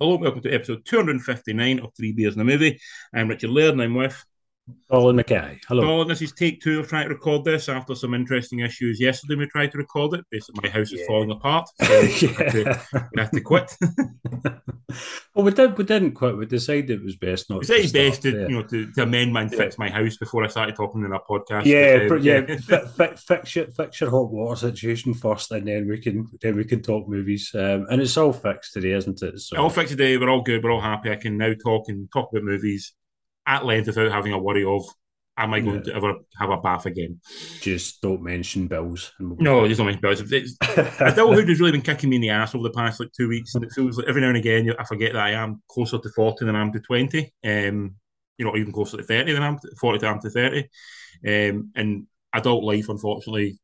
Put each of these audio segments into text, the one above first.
Hello, welcome to episode 259 of Three Beers in a Movie. I'm Richard Laird and I'm with Colin Mackay. Hello. Colin. This is take two of trying to record this after some interesting issues yesterday. We tried to record it. Basically, my house is Yeah. falling apart. So we, yeah. had to, we had to quit. well, we did. We didn't quit. We decided it was best not. It's very to start best to, there. you know, to, to amend and Yeah. fix my house before I started talking in our podcast. yeah, But, um, yeah, fi- fi- fix your fix your hot water situation first, and then we can then we can talk movies. Um, and it's all fixed today, isn't it? So all fixed today. We're all good. We're all happy. I can now talk and talk about movies at length without having a worry of am I going Yeah. to ever have a bath again? just don't mention bills. we'll No, there's no mention. It's, adulthood has really been kicking me in the ass over the past like two weeks, and it feels like every now and again I forget that I am closer to forty than I am to twenty. Um, you know, even closer to thirty than I'm to, forty than I'm to thirty. Um, and adult life, unfortunately,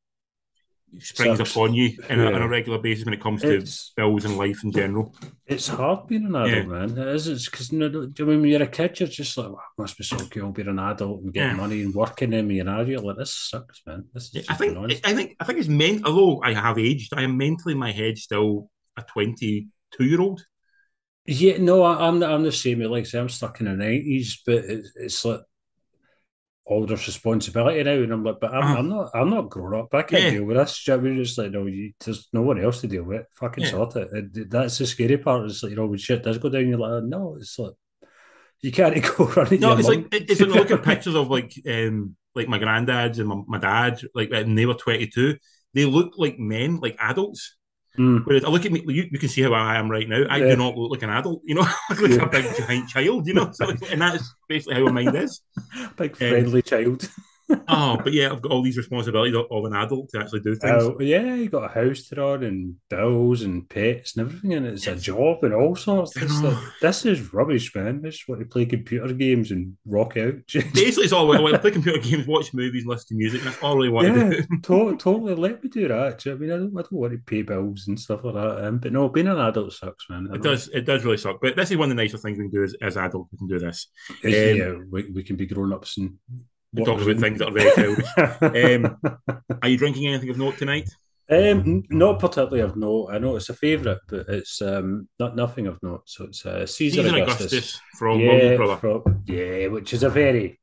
springs upon you in a, on a regular basis when it comes to It's bills and life in general. it's hard being an adult, Yeah. man. It is. It's because you know, you when you're a kid, you're just like, wow, it must be so cool being an adult and getting Yeah. money and working. And you're an adult, you're like, this sucks, man. This is I think. I think I think it's meant. Although I have aged, I am mentally in my head still a twenty-two year old. Yeah, no, I, I'm the, I'm the same. Like I say, I'm stuck in the nineties, but it's, it's like all this responsibility now, and I'm like, but I'm, Uh-huh. I'm not I'm not grown up. I can't Yeah. deal with this. You know I mean? It's like no, you, there's no one else to deal with. Fucking Yeah. sort it. And that's the scary part. Is like you know when shit does go down, you're like, no, it's like you can't go running. No, it's mum. like it's when I look at pictures of like um like my granddads and my, my dad, like and they were twenty two. They look like men, like adults. Mm. Whereas I look at me, you, you can see how I am right now. I Yeah. do not look like an adult, you know, I look like Yeah. a big giant child, you know. So, and that's basically how my mind is. big friendly child. Oh, but yeah, I've got all these responsibilities of, of an adult to actually do things. Oh, yeah, you got a house to run and bills and pets and everything, and it's a job and all sorts. It's know. like, this is rubbish, man. I just want to play computer games and rock out. Basically, it's all I want to play computer games, watch movies, listen to music. That's all I want yeah, to do. to- totally. Let me do that. Do you know what I mean, I don't, I don't want to pay bills and stuff like that. Um, but no, being an adult sucks, man. It does. It does really suck. But this is one of the nicer things we can do as, as adults. We can do this. Um, yeah, we, we can be grown ups and We talk about things that are very childish. Um, Are you drinking anything of note tonight? Um, not particularly of note. I know it's a favourite, but it's um not nothing of note. So it's uh, Caesar, Caesar Augustus. Augustus from yeah, from- yeah, which is a very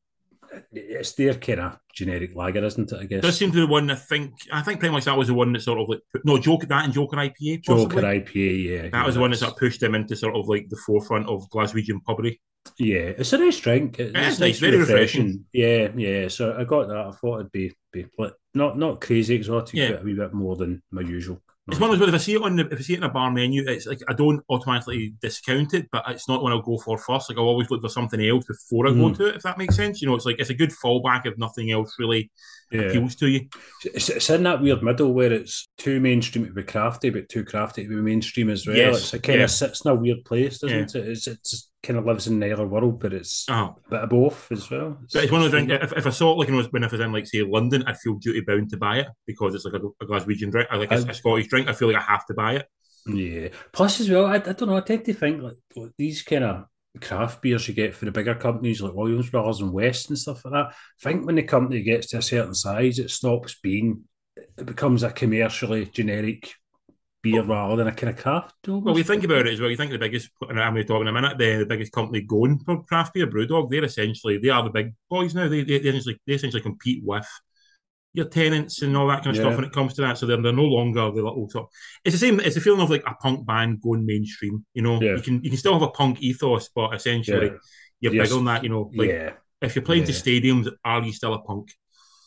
it's their kind of generic lager, isn't it? I guess Does seem to be the one I think. I think pretty much that was the one that sort of like put, no Joker that and Joker IPA. Possibly. Joker IPA. Yeah, That was the one that sort of pushed them into sort of like the forefront of Glaswegian pubbery. Yeah, it's a nice drink. It- Yeah, it's nice, very refreshing. Yeah, yeah. So I got that. I thought it'd be be like, not not crazy exotic, Yeah. but a wee bit more than my usual. It's one of those if I see it on the if I see it in a bar menu, it's like I don't automatically discount it, but it's not one I'll go for first. Like I'll always look for something else before I go Mm. to it, if that makes sense. You know, it's like it's a good fallback if nothing else really Yeah, appeals to you. it's, it's in that weird middle where it's too mainstream to be crafty, but too crafty to be mainstream as well. Yes, It's, it kind yeah. of sits in a weird place, doesn't it? It's it's kind of lives in neither world, but it's Oh, a bit of both as well. but it's one of the things. If, if I saw it like when if I was in like say London, I'd feel duty bound to buy it because it's like a, a Glaswegian drink, like a, I- a Scottish drink. I feel like I have to buy it. Yeah. Plus, as well, I, I don't know. I tend to think like, like these kind of craft beers you get for the bigger companies like Williams Brothers and West and stuff like that. I think when the company gets to a certain size, it stops being. It becomes a commercially generic beer rather than a kind of craft. Well, we think about it as well. You think the biggest, and I'm going to talk in a minute, the, the biggest company going for craft beer, Brewdog, they're essentially, they are the big boys now. They, they, they, essentially, they essentially compete with your Tennent's and all that kind of Yeah. stuff when it comes to that. So they're, they're no longer the little sort It's the same, it's the feeling of like a punk band going mainstream. You know, Yeah. you can you can still have a punk ethos, but essentially Yeah. you're Yes. bigger than that. You know, like if you're playing to stadiums, are you still a punk?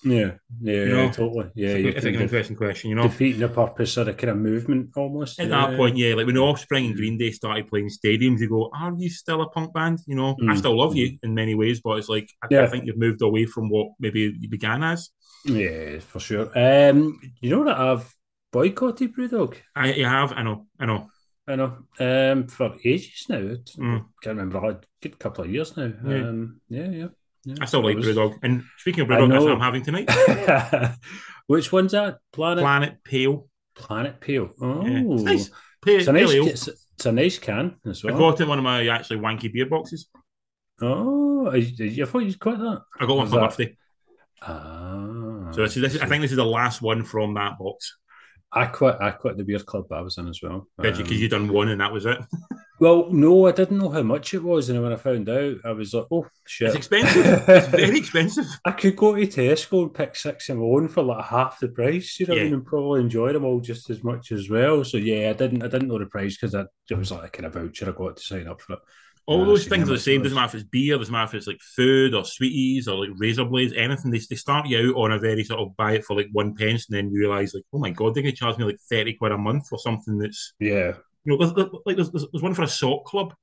Yeah. Yeah. You know, totally. Yeah. it's, you're it's an interesting question. You know, defeating the purpose of the kind of movement almost. At yeah. that point, yeah, like when Offspring and. Green Day started playing stadiums, you go, "Are you still a punk band?" You know, I Mm. still love you in many ways, but it's like I, I think you've moved away from what maybe you began as. Yeah, for sure. Um, you know that I've boycotted Brewdog. I, you have, I know, I know. I know. Um, for ages now. Mm. Can't remember. A good couple of years now. Yeah. Um, yeah, yeah. Yeah. I still like was- Brewdog. And speaking of Brewdog, that's what. I'm having tonight. Which one's that? Planet Planet Pale. Planet Pale. Oh, Yeah. It's nice. Pale, It's a nice. It's, it's a nice can as well. I got it in one of my actually wanky beer boxes. oh, I, I thought you'd quite that. I got one Was for that- birthday. Ah, So this is, this is, I think this is the last one from that box. I quit. I quit the beer club I was in as well. Because Um, you done one and that was it. Well, no, I didn't know how much it was, and when I found out, I was like, "Oh shit!" It's expensive. it's very expensive. I could go to Tesco and pick six of my own for like half the price, you know, Yeah. and probably enjoy them all just as much as well. So yeah, I didn't, I didn't know the price because it was like a kind of voucher I got to sign up for it. All those things are the same. Doesn't matter if it's beer, doesn't matter if it's like food or sweeties or like razor blades, anything. They, they start you out on a very sort of buy it for like one pence and then you realise like, oh my god, they're going to charge me like 30 quid a month for something that's, Yeah, you know, like there's, there's one for a sock club.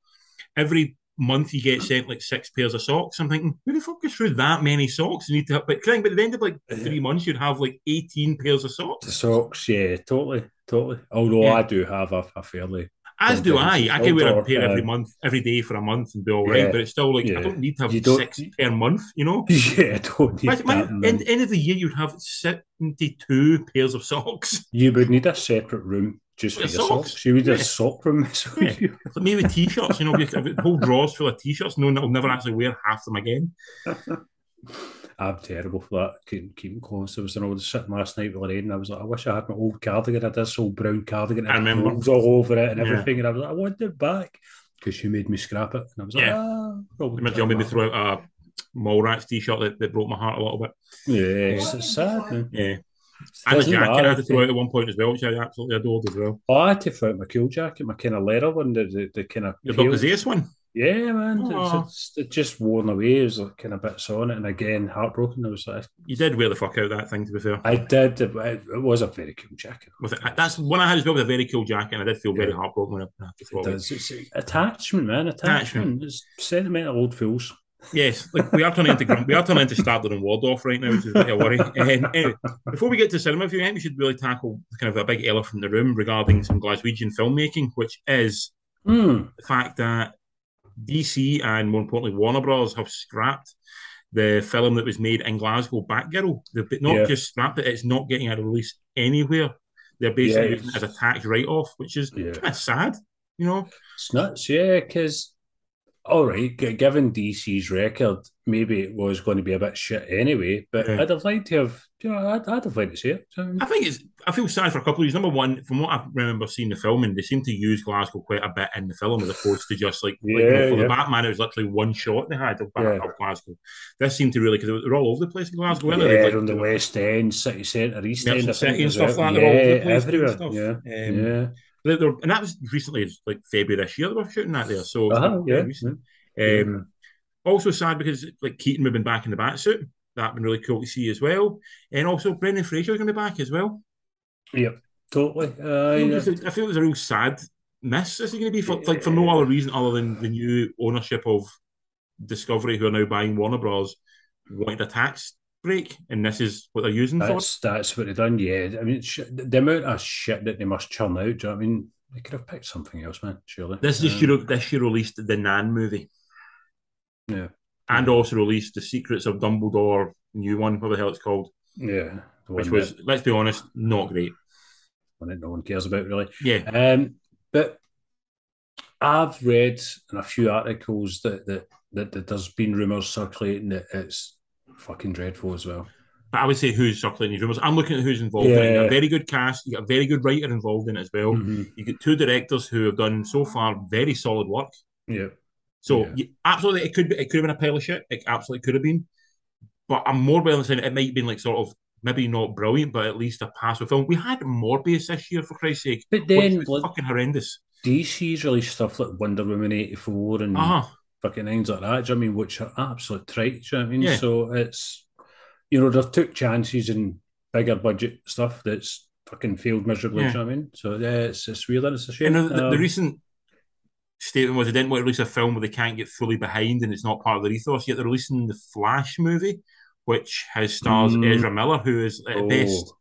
Every month you get sent like six pairs of socks. I'm thinking, who the fuck goes through that many socks? You need to, but, but at the end of like three months, you'd have like 18 pairs of the socks. socks, yeah, totally, totally. Although Yeah. I do have a, a fairly As do I. I can wear a pair every Uh, month, every day for a month and be all right. Yeah. But it's still like Yeah. I don't need to have six per month. You know. yeah, I don't need Imagine, that end, end of the year, you'd have seventy-two pairs of socks. You would need a separate room just With your socks? socks. You would Yeah. sock room. Yeah. you- like maybe t-shirts. You know, you- whole drawers full of t-shirts, knowing that I'll never actually wear half of them again. I'm terrible for that. Keeping, keeping close. There was an old sitting last night with Lorraine, and I was like, I wish I had my old cardigan. I had this old brown cardigan. I remember. holes all over it and Yeah. everything. And I was like, I want it back because you made me scrap it. And I was like, Yeah. ah, probably get I maybe throw out a mole Mallrats t-shirt that, that broke my heart a little bit. Yeah, it's, sad, man. Yeah, and a doesn't jacket I had to throw out at one point as well, which I absolutely adored as well. Oh, I had to throw out my cool jacket, my kind of leather one, the, the, the kind of. The Dr. Zeus one. Yeah, man. It's, it's, it just worn away. It was like kind of bits on it. And again, heartbroken. I was like, You did wear the fuck out that thing, to be fair. I did. It, it was a very cool jacket. With it. Uh, that's one I had as well with a very cool jacket, and I did feel very heartbroken when I had to throw It it. It's attachment, man. Attachment. It's sentimental old fools. Yes, like we are turning into Grump- we are turning into Statler and Waldorf right now, which is a bit of worry. Um, anyway, before we get to cinema view, I think we should really tackle kind of a big elephant in the room regarding some Glaswegian filmmaking, which is Hmm. the fact that DC and more importantly Warner Bros have scrapped the film that was made in Glasgow, Batgirl. They've not Yeah. just scrapped it; it's not getting a release anywhere. They're basically Yeah, using it as a tax write-off, which is Yeah. kind of sad, you know. It's nuts, yeah, because, all right, given DC's record, maybe it was going to be a bit shit anyway, but Yeah. I'd have liked to have, you know, I'd, I'd have liked to see it. So, I think it's. I feel sad for a couple of reasons. Number one, from what I remember seeing the film, and they seem to use Glasgow quite a bit in the film, as opposed to just like, like, you know, Yeah, for the. Batman, it was literally one shot they had of, Yeah. of Glasgow. This seemed to really because they're all over the place in Glasgow. weren't yeah, they? Like, on the West End, City Centre, East Merchant End, I City and stuff well. like that, they're all over the Yeah, everywhere. Yeah, Um, yeah. They- they're- and that was recently, like February this year, they were shooting that there. So, Uh-huh, yeah, recent. Um, also sad because like Keaton moving back in the bat suit. That'd been really cool to see as well. And also Brendan Fraser's going to be back as well. Yep, totally. I Uh, feel, yeah. a- I feel there's a real sad miss. This is going to be for like for no other reason other than the new ownership of Discovery, who are now buying Warner Bros. wanted a tax break, and this is what they're using for. That's that's what they've done. Yeah, I mean, sh- the amount of shit that they must churn out. Do you know what I mean? They could have picked something else, man. Surely. This is Um, year, this year released the Nan movie, Yeah, and also released the Secrets of Dumbledore new one, whatever the hell it's called, yeah. Which was, that, let's be honest, not great. one that no one cares about really. Yeah, Um, but I've read in a few articles that that, that, that there's been rumours circulating that it's fucking dreadful as well. but I would say who's circulating these rumors. I'm looking at who's involved in it. Got a very good cast. You got a very good writer involved in it as well. Mhm. You get two directors who have done so far very solid work. Yeah, So Yeah. you- absolutely, it could be, it could have been a pile of shit. It absolutely could have been. But I'm more willing to say it might have been like sort of maybe not brilliant, but at least a passable film. We had Morbius this year for Christ's sake, but which then was like, fucking horrendous. DC's released stuff like Wonder Woman eighty four and Uh huh. Fucking things like that. Do you know I mean? Which are absolute trite. Do you know what I mean? Yeah. So it's you know they've took chances in bigger budget stuff that's fucking failed miserably. Yeah. Do you know what I mean? So yeah, it's it's weird. and It's a You shame. know, the, the Um, recent statement was they didn't want to release a film where they can't get fully behind and it's not part of their ethos. Yet they're releasing the Flash movie, which has stars Mm. Ezra Miller, who is at oh. best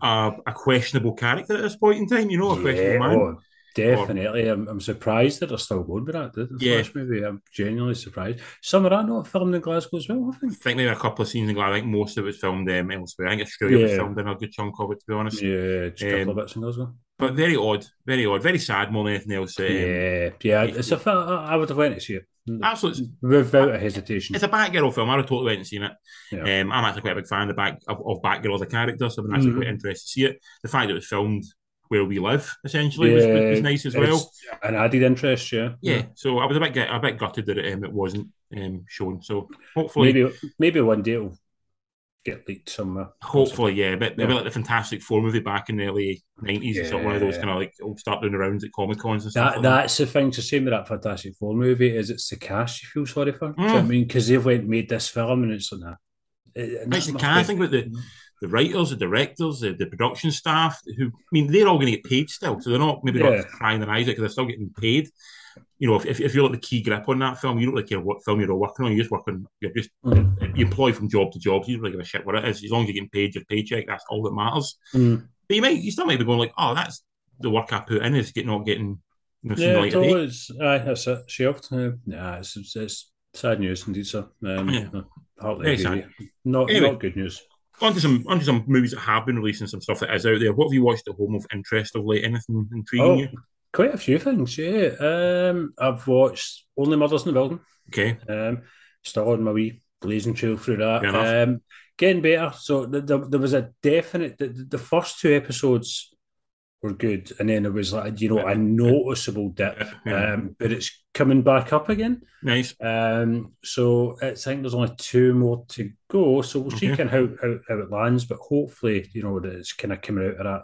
uh, a questionable character at this point in time. You know, a questionable Yeah, man. oh, definitely. I'm, I'm surprised that they're still going with that. The, the Yeah. Flash movie, I'm genuinely surprised. Some of that not filmed in Glasgow as well, I I think. think maybe a couple of scenes in Glasgow. I think most of it was filmed um, elsewhere. I think Australia was Yeah. filmed in a good chunk of it, to be honest. Yeah, just a couple Um, of bits in Glasgow. But very odd, very odd, very sad more than anything else. Um, yeah, yeah. It's a film I would have went to see it. Absolutely. Without a hesitation. It's a Batgirl film. I would have totally went and seen it. Yeah. Um, I'm actually quite a big fan of, back, of, of Batgirl as a character, so I've been actually Mhm. quite interested to see it. The fact that it was filmed where we live. Essentially, was, was, was nice as well. An added interest, yeah. Yeah, so I was a bit a bit gutted that it, um, it wasn't um, shown. So hopefully, maybe maybe one day it'll get leaked somewhere. Hopefully, yeah. But maybe yeah. like the Fantastic Four movie back in the early nineties, yeah, sort of one of those kind of like will start doing the rounds at comic cons and stuff. That, like that's that. the thing. It's the same with that Fantastic Four movie. Is it's the cast you feel sorry for? Mm. You know I mean, because they've went and made this film, and it's like that. It's the cast. Think about the the writers, the directors, the, the production staff. Who I mean, they're all going to get paid still, so they're not maybe yeah. not crying their eyes out because they're still getting paid you know, if, if you're like the key grip on that film, you don't really care what film you're all working on. You're just working, you're just mm. you employ from job to job. You don't really give a shit what it is. As long as you're getting paid your paycheck, that's all that matters. Mm. But you might, you still might be going like, oh, that's the work I put in is get not getting. You know, yeah, it's always, aye, that's it. Shelved. Uh, yeah, it's, it's, it's, sad news indeed, sir. Um, yeah. Not, not good news. On to some on to some movies that have been releasing some stuff that is out there. What have you watched at home of interest of late? Anything intriguing oh, you? Quite a few things, yeah. Um, I've watched Only Murders in the Building. Okay. Um, still on my wee blazing trail through that. Um, getting better. So the, the, there was a definite. The, the first two episodes were good, and then there was like you know a noticeable dip, yeah. um, but it's coming back up again. Nice. Um, so I think there's only two more to go. So we'll see kind of how, how, how it lands, but hopefully you know it's kind of coming out of that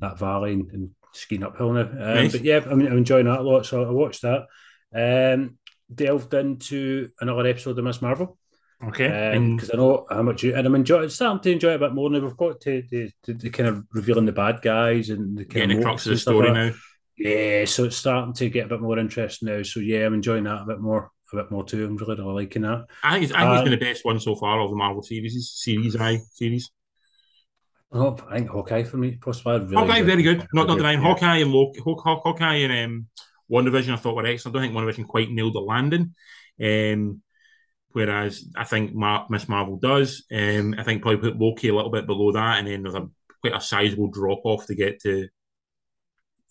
that valley and, and skiing uphill now. Um, nice. But yeah, I mean, I'm enjoying that a lot. So I watched that. Um, delved into another episode of Miss Marvel. Okay. Because um, I know how much you and I'm enjoying starting to enjoy it a bit more now. We've got to the, kind of revealing the bad guys and the kind Getting of the crux of the story like now. Yeah, so it's starting to get a bit more interest now. So yeah, I'm enjoying that a bit more, a bit more too. I'm really, really liking that. I think it's, I think um, it's been the best one so far of the Marvel series. Series I series. Oh, I think Hawkeye for me, possibly. Really Hawkeye, good. very good. Not not denying yeah. Hawkeye and Loki, Hawkeye and um, WandaVision. I thought were excellent. I don't think WandaVision quite nailed the landing. Um, whereas I think Mar- Miss Marvel does. Um, I think probably put Loki a little bit below that, and then there's a quite a sizable drop off to get to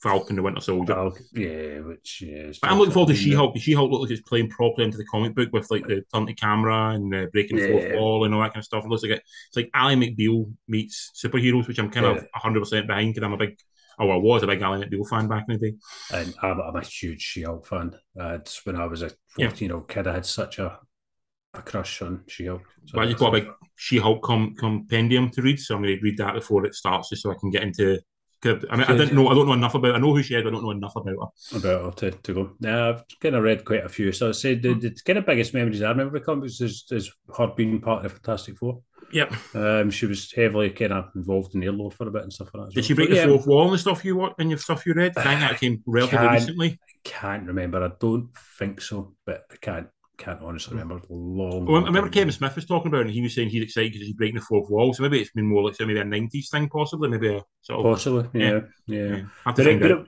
Falcon the Winter Soldier. Falcon, yeah, which yeah. But I'm looking forward to She Hulk. She Hulk looks like it's playing properly into the comic book with like the turn to camera and uh, breaking the fourth wall and all that kind of stuff. It looks like it, it's like Ally McBeal meets superheroes, which I'm kind yeah. of 100 percent behind because I'm a big. Oh, I was a big Ally McBeal fan back in the day. And I'm, I'm a huge She Hulk fan. Uh, when I was a 14 year old kid, I had such a a crush on She Hulk. So well, I just got a big She Hulk com- compendium to read, so I'm going to read that before it starts, just so I can get into I mean, I didn't know. I don't know enough about. I know who she is. but I don't know enough about her. About her to, to go. Yeah, I've kind of read quite a few. So I said the, the kind of biggest memories I remember the comics is, is her being part of the Fantastic Four. Yep. Um, she was heavily kind of involved in the airload for a bit and stuff like that. Did well. she break but, the yeah, fourth wall and the stuff you what and your stuff you read? I think that came relatively recently. I can't remember. I don't think so, but I can't can't honestly remember. Long. Well, I remember Kevin Smith was talking about it, and he was saying he's excited because he's breaking the fourth wall. So maybe it's been more like maybe a nineties thing, possibly. Maybe a sort of possibly, yeah, yeah. yeah. But, it, but it,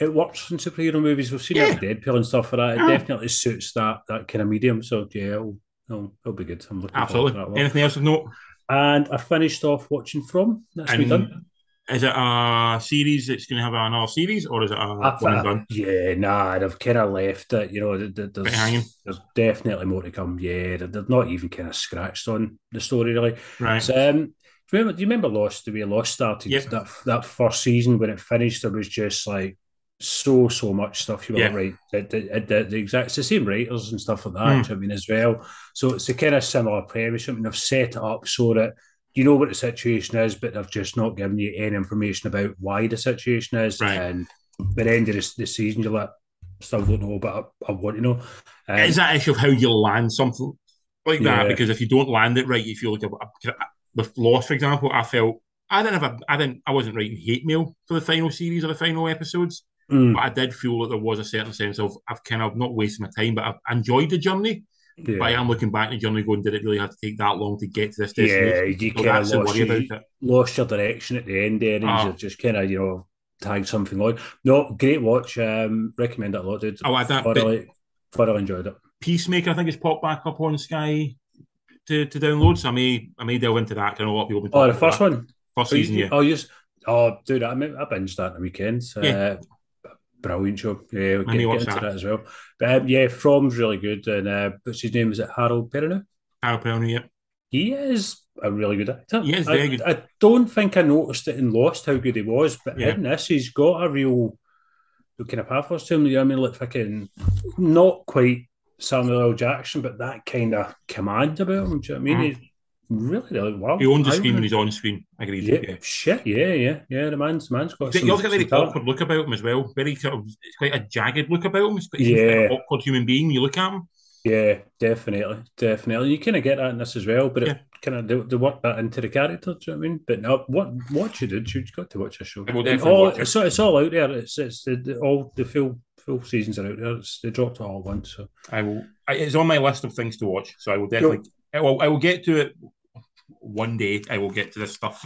it, works in superhero movies. We've seen yeah. it with Deadpool and stuff like that. It yeah. definitely suits that that kind of medium. So yeah, it'll, it'll, it'll be good. I'm looking absolutely. Anything else of note? And I finished off watching From. That's and, done. Is it a series that's going to have another series, or is it a I, one and done? Yeah, nah, they've kind of left it. You know, there's, there's definitely more to come. Yeah, they're, not even kind of scratched on the story really. Right. So, um, do you remember? Do you remember Lost? The way Lost started yep. that that first season when it finished, there was just like so so much stuff. You were yeah. right. The, the, the, the, exact it's the same writers and stuff like that. Mm. I mean, as well. So it's a kind of similar premise. I mean, they've set it up so that you know what the situation is, but they've just not given you any information about why the situation is. Right. And by the end of the, the season, you're like, still don't know, but I, I want to know. Um, is that issue of how you land something like that? Yeah. Because if you don't land it right, you feel like a, with Lost, for example, I felt I didn't have a, I didn't, I wasn't writing hate mail for the final series or the final episodes, mm. but I did feel that there was a certain sense of I've kind of not wasted my time, but I've enjoyed the journey. Yeah. But I am looking back at journey going, did it really have to take that long to get to this destination? Yeah, you so kind of lost, you, lost your direction at the end there, and you just kind of, you know, tagged something on. No, great watch. Um, recommend it a lot, dude. Oh, I that thoroughly, thoroughly enjoyed it. Peacemaker, I think, it's popped back up on Sky to, to download. So I may I may delve into that. I know a lot of people. oh, the first one, first season, yeah. Oh, just oh, dude, I, I binged that the weekends. Yeah. Uh, brilliant show. Yeah, we'll get, get into that. as well. But um, yeah, From's really good. And uh, what's his name? Is it Harold Perrineau? Harold Perrineau, yeah. He is a really good actor. He is very I, good. I don't think I noticed it in Lost how good he was, but Yeah. in this, he's got a real kind of pathos to him. You know what I mean? Like fucking not quite Samuel L. Jackson, but that kind of command about him. Do you know what I mean? Mhm. He's really, really well. He owns the I screen when he's on screen. Agreed. Yeah, Yeah. shit, yeah, yeah, yeah. The man's, the man's got. He some- also got a very awkward look about him as well. Very sort of, it's quite a jagged look about him. He's Yeah. an awkward human being when you look at him. Yeah, definitely, definitely. You kind of get that in this as well, but Yeah. it kind of they, they work that into the character. Do you know what I mean? But no, what watch it, dude. You've got to watch a show. I will And all, watch it. It's, it's all out there. It's it's the, all the full full seasons are out there. It's, they dropped it all once. So I will. I- It's on my list of things to watch, so I will definitely. I will. I will get to it one day. I will get to this stuff.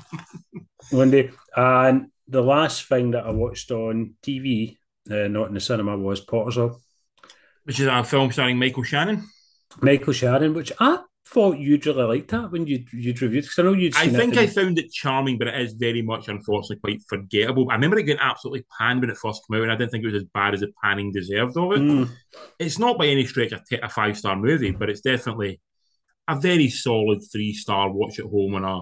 one day, and the last thing that I watched on TV, uh, not in the cinema, was Potter's Which is a film starring Michael Shannon. Michael Shannon, which I thought you'd really like that when you you'd reviewed because I know you'd. I think it I found it charming, but it is very much, unfortunately, quite forgettable. I remember it getting absolutely panned when it first came out, and I didn't think it was as bad as the panning deserved of it. Mm. It's not by any stretch a, t- a five star movie, but it's definitely a very solid three star watch at home on a,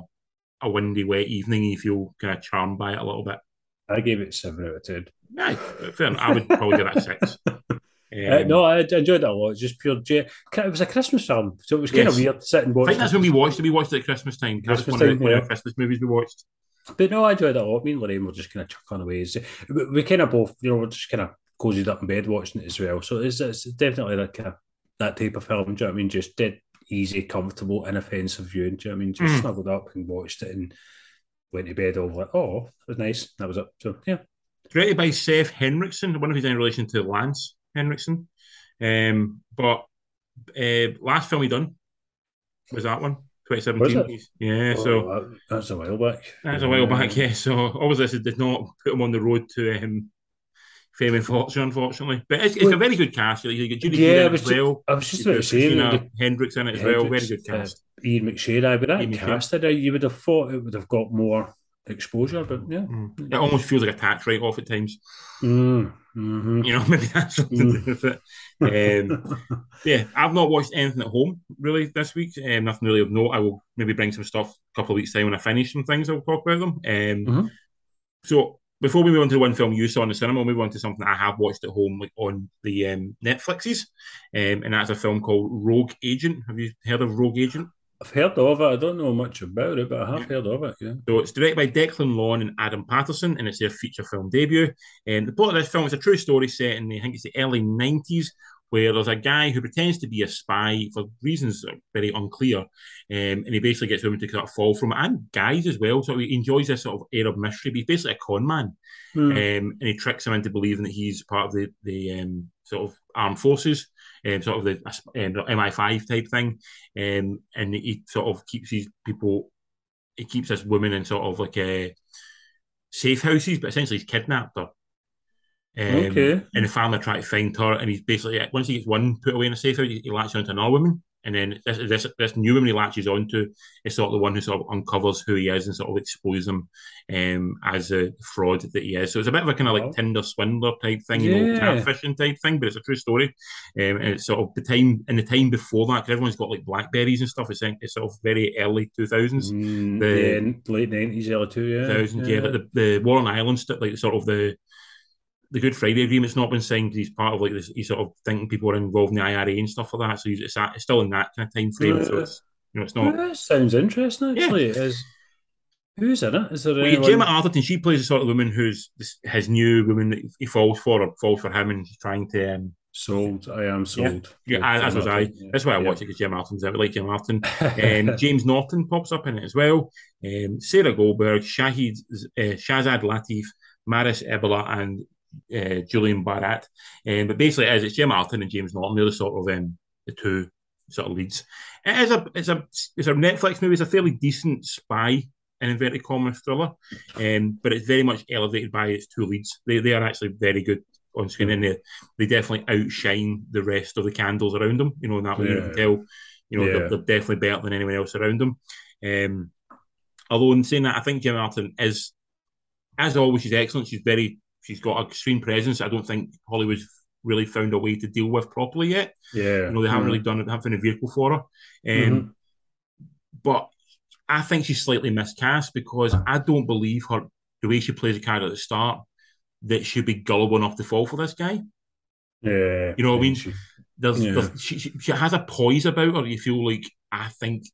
a windy, wet evening. You feel kind of charmed by it a little bit. I gave it seven out of ten. Aye, fair enough. I would probably give that a six. Uh, Um, no, I enjoyed that a lot. It's just pure. J- it was a Christmas film, so it was kind Yes. of weird sitting I think that's when we watched it. We watched it at Christmas time. That's Christmas one, of the, time, one of yeah. the Christmas movies we watched. But no, I enjoyed that a lot. Me and Lorraine were just kind of chucking away. We, we kind of both, you know, we're just kind of cozied up in bed watching it as well. So it's, it's definitely that kind of that type of film. Do you know what I mean? Just dead easy, comfortable, inoffensive viewing. Do you know what I mean? Just Mm. snuggled up and watched it and went to bed over like, oh, that was nice. That was it. So yeah. Directed by Seth Henrikson. I wonder if he's in relation to Lance Henriksen. Um, but uh, last film he done was that one, 2017. Yeah, so Oh, that- that's a while back. that's a while back. Yeah, so obviously this did not put him on the road to um, fame and fortune, unfortunately. But it's, it's a very good cast. You got Judy Yeah, Greer as well. I was just You've about to say the- Hendricks in it as well. Very good cast. Uh, Ian McShane, I but that Ian cast it, you would have thought it would have got more exposure, but yeah. Mm. It almost feels like a tax write off at times. Mm, mhm. You know, maybe that's something to do with it. Um, yeah, I've not watched anything at home really this week. Um, nothing really of note. I will maybe bring some stuff a couple of weeks time when I finish some things. I'll talk about them. Um, Mhm. So before we move on to the one film you saw in the cinema, we'll move on to something I have watched at home, like on the um, Netflixes, um, and that's a film called Rogue Agent. Have you heard of Rogue Agent? I've heard of it. I don't know much about it, but I have heard of it. Yeah. So it's directed by Declan Lawn and Adam Patterson, and it's their feature film debut. And the plot of this film is a true story set in, the, I think it's the early 90s, where there's a guy who pretends to be a spy for reasons that are very unclear. Um, and he basically gets women to sort of fall from it, and guys as well. So he enjoys this sort of air of mystery, but he's basically a con man. Hmm. Um, and he tricks him into believing that he's part of the, the um, sort of armed forces, um, sort of the um, MI5 type thing. Um, and he sort of keeps these people, he keeps this woman in sort of like a safe houses, but essentially he's kidnapped her. Um, Okay. And the family try to find her, and he's basically once he gets one put away in a safe house, he, he latches onto another woman, and then this this this new woman he latches onto is sort of the one who sort of uncovers who he is and sort of exposes him um, as a fraud that he is. So it's a bit of a kind of like Oh. Tinder swindler type thing, you know, Yeah. catfishing type thing, but it's a true story. Um, and it's sort of the time in the time before that, because everyone's got like Blackberries and stuff. It's, it's sort of very early two thousands. Mm, the- yeah, late nineties, early two, yeah. Thousand, yeah. Like the, the War on Island stuff, like sort of the the Good Friday Agreement's not been signed. He's part of like this. He's sort of thinking people are involved in the IRA and stuff like that. So he's, it's, at, it's still in that kind of time frame. So it's you know it's not. sounds interesting. Yeah. Actually, who's in it? Is there Well, yeah, anyone? Gemma Arterton, she plays the sort of woman who's this, his new woman that he falls for or falls for him, and she's trying to. Um, sold? I am sold. yeah, as was I. Yeah. That's why I Yeah. watch it because Gemma Arterton's out. I like Gemma Arterton. Um, James Norton pops up in it as well. Um, Sarah Goldberg, Shahid, uh, Shazad Latif, Marisa Abela, and uh, Julian Barratt. Um, but basically, it is it's Gemma Arterton and James Norton. They're the sort of um, the two sort of leads. It is a it's a it's a Netflix movie. It's a fairly decent spy in inverted commas thriller, um, but it's very much elevated by its two leads. They they are actually very good on screen, and they they definitely outshine the rest of the candles around them. You know, in that way you can tell. You know, Yeah. they're, they're definitely better than anyone else around them. Um, although in saying that, I think Gemma Arterton is, as always, she's excellent. She's very, she's got a screen presence. I don't think Hollywood's really found a way to deal with properly yet. yeah. You know, they haven't Mm. really done it. They haven't found a vehicle for her. Um, Mhm. but I think she's slightly miscast because I don't believe her the way she plays a character at the start that she'd be gullible enough to fall for this guy. Yeah, You know what I mean? she- There's, Yeah. there's she, she, she has a poise about her. You feel like I think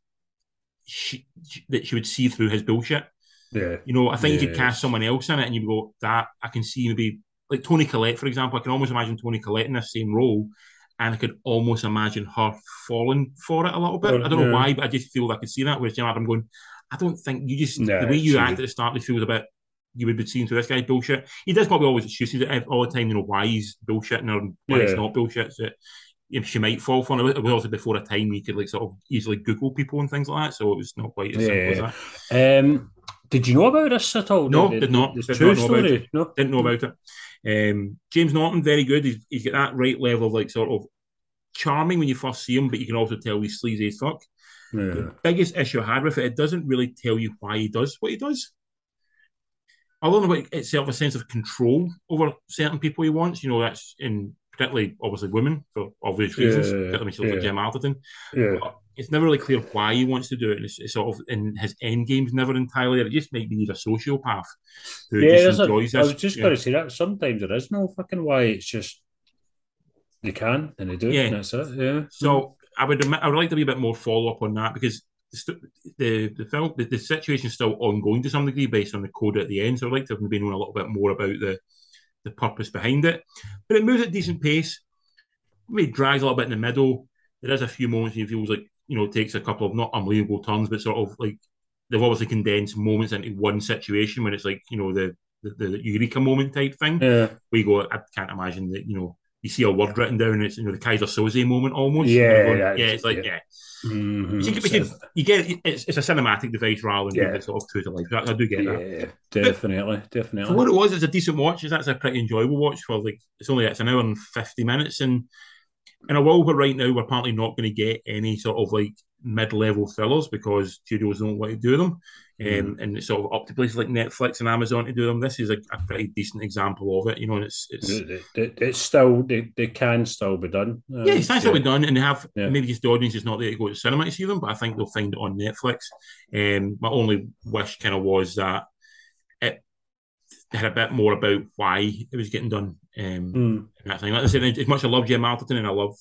she, she that she would see through his bullshit. Yeah, You know, I think you could cast someone else in it and you go, that I can see maybe like Toni Collette, for example. I can almost imagine Toni Collette in this same role, and I could almost imagine her falling for it a little bit. Well, I don't know why, but I just feel like I could see that. Whereas Gemma Arterton going, I don't think you just the way you act at the start, it feels a bit. You would be seeing through this guy bullshit. He does probably always excuses it all the time. You know why he's bullshitting or why Yeah. not bullshit. So if she might fall for it. It was also before a time you could like sort of easily Google people and things like that. So it was not quite as simple as that. Um, did you know about this at all? No, The- did not. the Did true not know about story? No. Didn't know about it. Um, James Norton, very good. He's, he's got that right level of like sort of charming when you first see him, but you can also tell he's sleazy as fuck. Yeah. The biggest issue I had with it, it doesn't really tell you why he does what he does. Although about itself a sense of control over certain people he wants, you know, that's in particularly obviously women for obvious reasons, Yeah, particularly when she looks like yeah. Gemma Arterton. Yeah. But it's never really clear why he wants to do it, and it's, it's sort of in his end game's never entirely. It just might be he's a sociopath who Yeah, just there's a- enjoys I this. was just yeah. going to say that sometimes there is no fucking why. It's just they can and they do. Yeah. and that's it. Yeah. So I would admit, I would like to be a bit more follow up on that because the the the film the, the situation is still ongoing to some degree based on the code at the end. So I'd like to have known a little bit more about the the purpose behind it. But it moves at decent pace. Maybe it drags a little bit in the middle. There is a few moments he feels like you know it takes a couple of not unbelievable turns, but sort of like they've obviously condensed moments into one situation when it's like you know the the, the Eureka moment type thing. Yeah. We go, I can't imagine that you know you see a word written down, and it's you know the Keyser Söze moment almost. Yeah, going, that's- yeah, it's like yeah. yeah. Mhm. You, get- you, get- you get it's, it's a cinematic device rather than Yeah. sort of true to life. I, I do get that. Yeah, definitely, For definitely. what it was, it's a decent watch. It's actually a pretty enjoyable watch for like it's only it's an hour and fifty minutes, and in a world where right now we're apparently not going to get any sort of like mid-level thrillers because studios don't want to do them, um, and it's sort of up to places like Netflix and Amazon to do them. This is a, a pretty decent example of it, you know. It's it's It, it- it- it's still they, they can still be done. Uh, Yeah, it's yeah. what we've done, and they have Yeah. maybe just the audience is not there to go to cinema to see them, but I think they'll find it on Netflix. Um, my only wish kind of was that it had a bit more about why it was getting done. Um, Mm. and that thing. Like I said, as much as I love Gemma Arterton and I love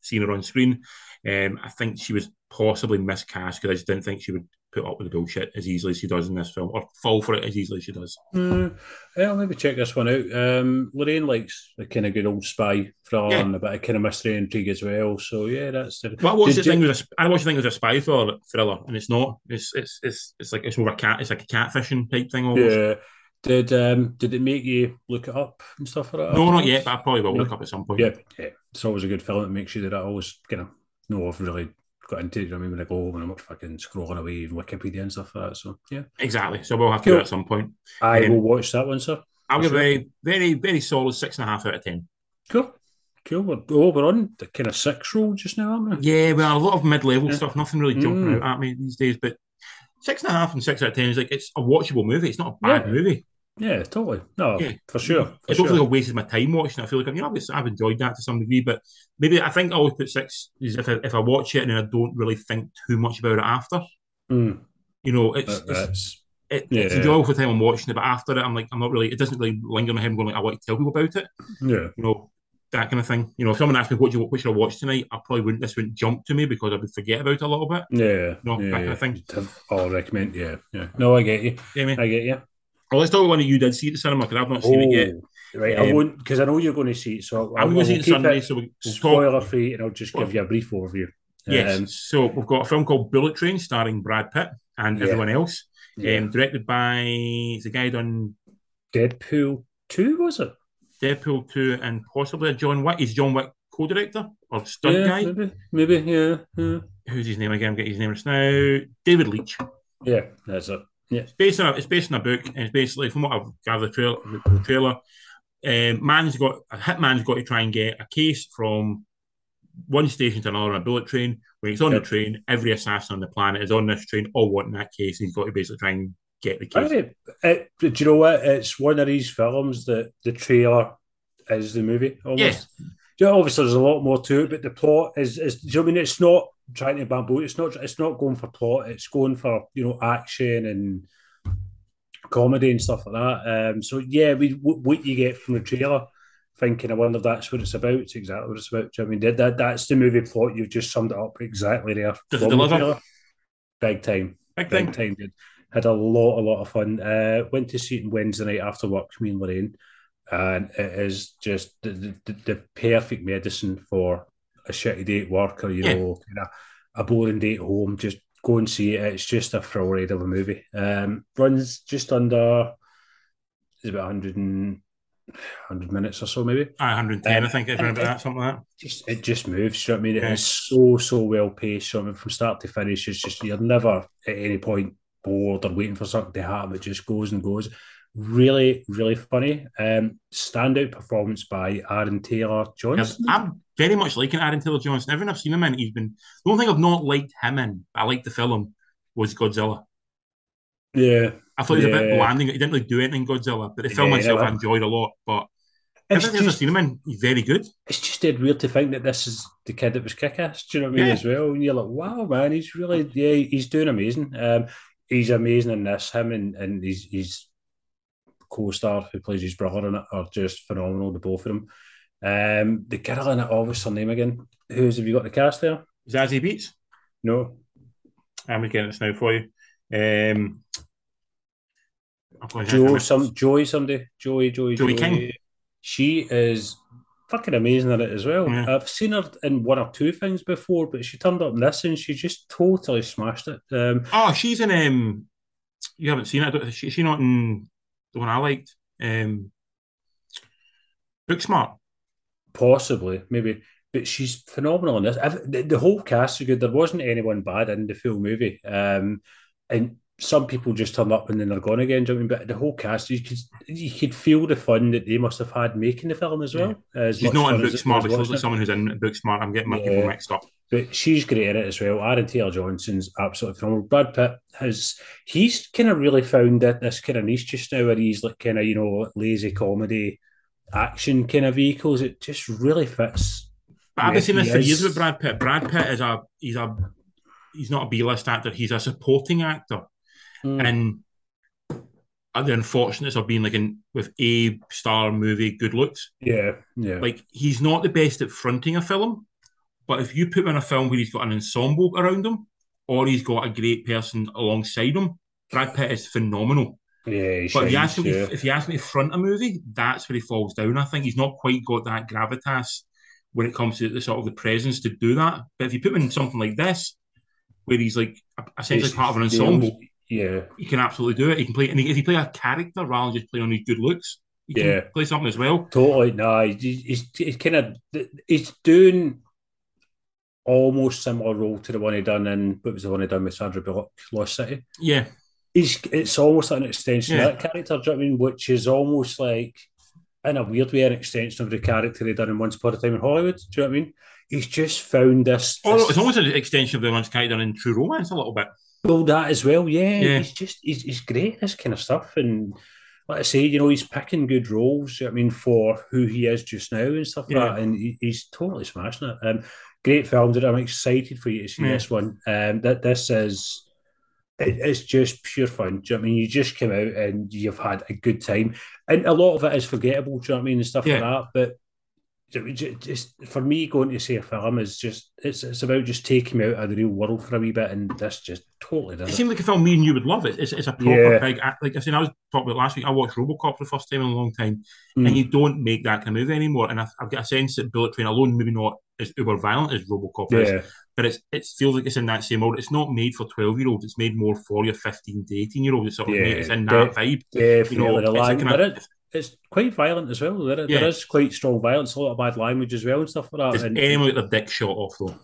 seeing her on screen, um, I think she was possibly miscast because I just didn't think she would put up with the bullshit as easily as she does in this film, or fall for it as easily as she does. Mm. Yeah, I'll maybe check this one out. Um, Lorraine likes the kind of good old spy thriller Yeah. and a bit of kind of mystery intrigue as well. So yeah, that's the. But I watched Did the thing you- was a, I watched the thing was a spy thriller, thriller, and it's not. It's it's it's it's like it's more a cat. It's like a catfishing type thing almost. Yeah. Did um did it make you look it up and stuff like that? No, not yet, but I probably will No. look up at some point. Yeah, yeah. It's always a good film. It makes you that I always kind of know I've really got into it. You know I mean, when I go home and I'm not fucking scrolling away in Wikipedia and stuff like that. So yeah, Exactly. So we'll have to Cool. do it at some point. I Um, will watch that one, sir. I'll give sure. a very, very solid six and a half out of ten. Cool, cool. We're, oh, we're on the kind of six roll just now, aren't we? Yeah, well, a lot of mid-level Yeah. stuff. Nothing really jumping Mm. out at me these days. But six and a half and six out of ten is like it's a watchable movie. It's not a bad Yeah. movie. Yeah, totally. No, Yeah. for sure. For I don't feel like I've wasted my time watching. it. I feel like you know I've, I've enjoyed that to some degree. But maybe I think I always put six is if I, if I watch it and then I don't really think too much about it after. Mm, You know, it's, that- it's it, it's Yeah. enjoyable for the time I'm watching it, but after it, I'm like, I'm not really. It doesn't really linger in my head. I'm going like, I want to tell people about it. yeah. You know, that kind of thing. You know, if someone asked me what you what should I watch tonight, I probably wouldn't. This wouldn't jump to me because I would forget about it a little bit. Yeah, No, yeah, that kind yeah. of thing. I'll recommend. Yeah, yeah. No, I get you. Yeah, man. I get you. Well, let's talk about one that you did see at the cinema because I've not seen it yet. Oh, right. I Um, won't because I know you're going to see it. So I'm going to see it Sunday, it so we, we'll spoiler free, and I'll just give you a brief overview. Yes. Um, so we've got a film called Bullet Train starring Brad Pitt and Yeah. everyone else. Um, directed by the guy done Deadpool two was it? Deadpool 2 and possibly a John Wick. He's John Wick co-director or stunt yeah, guy. maybe, maybe, yeah, yeah, Who's his name again? I'm getting his name just now. David Leitch. yeah. That's it. Yeah, It's based on a, it's based on a book, and it's basically from what I've gathered the trailer. The trailer, um, man's got a hitman's got to try and get a case from one station to another on a bullet train. When he's on Yep. the train, every assassin on the planet is on this train, all wanting that case. And he's got to basically try and get the case. Right. It, do you know what? It's one of these films that the trailer is the movie almost. Yeah. Yeah, obviously there's a lot more to it, but the plot is is. Do you know what I mean? It's not trying to bamboo. It's not. It's not going for plot. It's going for you know action and comedy and stuff like that. Um, so yeah, we what you get from the trailer. Thinking, I wonder if that's what it's about. It's exactly what it's about. I mean, that, that that's the movie plot. You've just summed it up exactly there. Does it deliver? Big time. Big, Big time. time. Had a lot, a lot of fun. Uh, went to see it on Wednesday night after work. Me and Lorraine, and it is just the, the, the perfect medicine for a shitty day at work or you yeah. know a boring day at home. Just go and see it. It's just a thrill ride of a movie. Um, runs just under is about 100 and 100 minutes or so, maybe. 110, um, I think, around about that, something like that. Just, it just moves. You know what I mean? It yeah. is so, so well paced. So, I mean, from start to finish, it's just, you're never at any point bored or waiting for something to happen. It just goes and goes. Really, really funny. Um, standout performance by Aaron Taylor Johnson. I'm very much liking Aaron Taylor Johnson. Everything I've seen him in, he's been. The only thing I've not liked him in, I liked the film, was Godzilla. Yeah. I thought he was a bit landing. He didn't really do anything in Godzilla, but the film yeah, itself I enjoyed a lot. But it's everything just, I've seen him in, he's very good. It's just dead weird to think that this is the kid that was kick ass. Do you know what I mean? Yeah. As well, and you're like, wow, man, he's really, yeah, he's doing amazing. Um, he's amazing in this. Him and and he's he's co-star who plays his brother in it are just phenomenal. The both of them. Um, the girl in it, oh, what's her name again? Who's have you got the cast there? Zazie Beetz. No, I'm getting this now for you. Um, Joe, some Joey, somebody, Joey, Joey, Joey, Joey King. She is fucking amazing at it as well. Yeah. I've seen her in one or two things before, but she turned up in this and she just totally smashed it. Um, oh, she's in. Um, you haven't seen it. she, she not in the one I liked? Um, Booksmart. Possibly, maybe, but she's phenomenal in this. The, the, whole cast is good. There wasn't anyone bad in the full movie, um, and some people just turn up and then they're gone again. I but the whole cast, you could you could feel the fun that they must have had making the film as well. Yeah. As she's not in Booksmart, but she's like someone who's in Booksmart. I'm getting my yeah. people mixed up. But she's great in it as well. Aaron Taylor Johnson's absolutely phenomenal. Brad Pitt has he's kind of really found that this kind of niche just now where he's like kind of you know lazy comedy action kind of vehicles. It just really fits. But I've been saying this for years with Brad Pitt. Brad Pitt is a he's a he's not a B list actor. He's a supporting actor, mm. and the unfortunates of being like in with a star movie good looks. Yeah, yeah. Like he's not the best at fronting a film, but if you put him in a film where he's got an ensemble around him, or he's got a great person alongside him, Brad Pitt is phenomenal. Yeah, but if you ask him, yeah. if you ask me to front a movie, that's where he falls down. I think he's not quite got that gravitas when it comes to the sort of the presence to do that. But if you put him in something like this, where he's like essentially part of an ensemble, yeah, he can absolutely do it. He can play, and if he play a character rather than just play on his good looks, he yeah. can play something as well. Totally, no, he's, he's, he's kind of he's doing almost similar role to the one he done in what was the one he done with Sandra Bullock, Lost City. Yeah, he's it's almost like an extension yeah. of that character. Do you know I mean? Which is almost like in a weird way an extension of the character he done in Once Upon a Time in Hollywood. Do you know what I mean? He's just found this. Oh, it's almost an extension of the one's character in True Romance a little bit. Well, that as well, yeah. yeah. He's just he's, he's great this kind of stuff, and like I say, you know, he's picking good roles. I mean, for who he is just now and stuff yeah. like that, and he, he's totally smashing it. Um, great film. I'm excited for you to see yeah. this one. Um, that this is it, it's just pure fun. Do you know I mean? You just come out and you've had a good time, and a lot of it is forgettable. Do you know what I mean? And stuff like that. But just for me, going to see a film is just it's it's about just taking me out of the real world for a wee bit, and this just totally does. It, it. seemed like a film me and you would love it. It's, it's a proper yeah. big like I said. I was talking about last week. I watched RoboCop for the first time in a long time, mm. and you don't make that kind of movie anymore. And I, have got a sense that Bullet Train alone, maybe not as uber violent as RoboCop yeah. is, but it's it feels like it's in that same mode. It's not made for twelve year olds. It's made more for your fifteen to eighteen year olds. It's sort of yeah, made, it's in that vibe. Yeah, you know, it's, kind of, it's quite violent as well. There, yeah. there is quite strong violence, a lot of bad language as well and stuff like that. Does and, anyone their dick shot off though?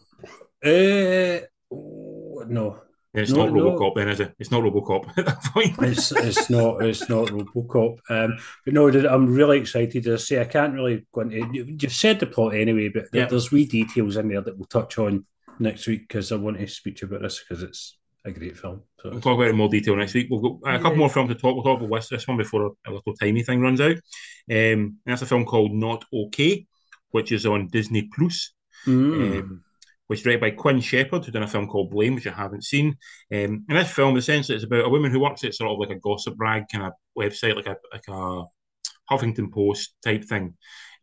Uh, oh, no. It's no, not RoboCop, no. then, is it? It's not RoboCop at that point. it's it's not it's not RoboCop. Um, but no, I'm really excited to say I can't really go into. You've said the plot anyway, but yeah. there's wee details in there that we'll touch on next week because I want to speak to you about this because it's a great film. So. We'll talk about it in more detail next week. We'll go uh, a couple yeah. more films to talk. We'll talk about this one before a, a little timey thing runs out. Um, that's a film called Not Okay, which is on Disney Plus. Mm. Um, which is directed by Quinn Shephard, who's done a film called Blame, which I haven't seen. Um, and this film, essentially, it's about a woman who works at sort of like a gossip rag kind of website, like a like a Huffington Post type thing.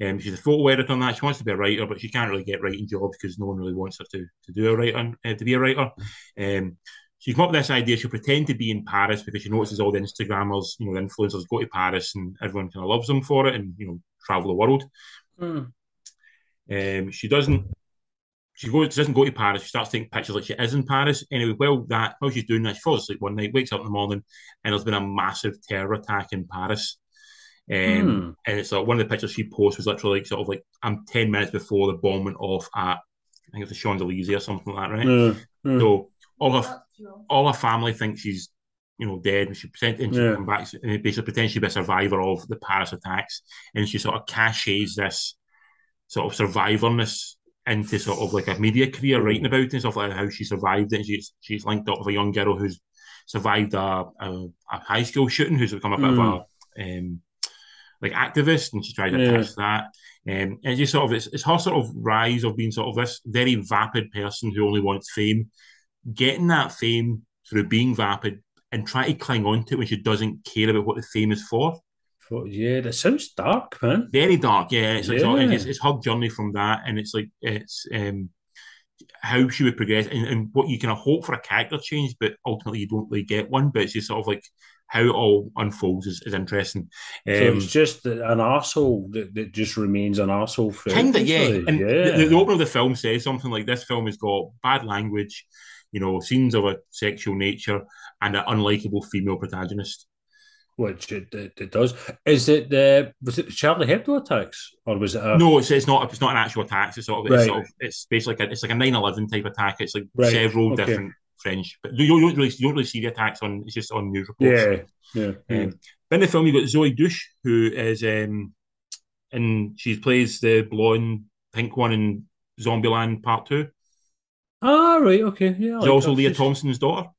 Um, she's a photo editor on that. She wants to be a writer, but she can't really get writing jobs because no one really wants her to, to do a writer, uh, to be a writer. Um, she's come up with this idea. She'll pretend to be in Paris because she notices all the Instagrammers, you know, the influencers go to Paris and everyone kind of loves them for it and, you know, travel the world. Mm. Um, she doesn't. She goes. She doesn't go to Paris. She starts taking pictures like she is in Paris. Anyway, well, that while she's doing that, she falls asleep one night, wakes up in the morning, and there's been a massive terror attack in Paris. Um, Mm. And it's like one of the pictures she posts was literally like sort of like I'm ten minutes before the bomb went off at I think it's the Champs Elysees or something like that, right? Mm. So all her all her family thinks she's you know dead, and she she Yeah. come back and basically pretends be a survivor of the Paris attacks, and she sort of cashes this sort of survivorness into sort of like a media career, writing about it and stuff like how she survived it. And she's she's linked up with a young girl who's survived a, a, a high school shooting, who's become a bit of a um, like activist, and she tried to Yeah. attach that. Um, and just sort of it's, it's her sort of rise of being sort of this very vapid person who only wants fame, getting that fame through being vapid and trying to cling on to it when she doesn't care about what the fame is for. Yeah, that sounds dark, man. Very dark, yeah. It's Yeah. it's, it's her journey from that, and it's like it's um how she would progress and, and what you kind of hope for a character change, but ultimately you don't really get one. But it's just sort of like how it all unfolds is, is interesting. Um, So it's just an arsehole that, that just remains an arsehole for Kinda, yeah. And yeah. the, the, the opening of the film says something like this film has got bad language, you know, scenes of a sexual nature, and an unlikable female protagonist. Which it, it, it does. Is it the was it the Charlie Hebdo attacks or was it a no, it's, it's not. It's not an actual attack. It's sort of. It's, sort of, it's basically like a, it's like a 9-11 type attack. It's like Right, several okay. different French, but you, you don't really you don't really see the attacks on. It's just on news reports. yeah yeah. Um, in the film, you got Zoey Deutch, who is, um, and she plays the blonde pink one in Zombieland Part Two. Ah right okay yeah. Like also. Lea Thompson's daughter.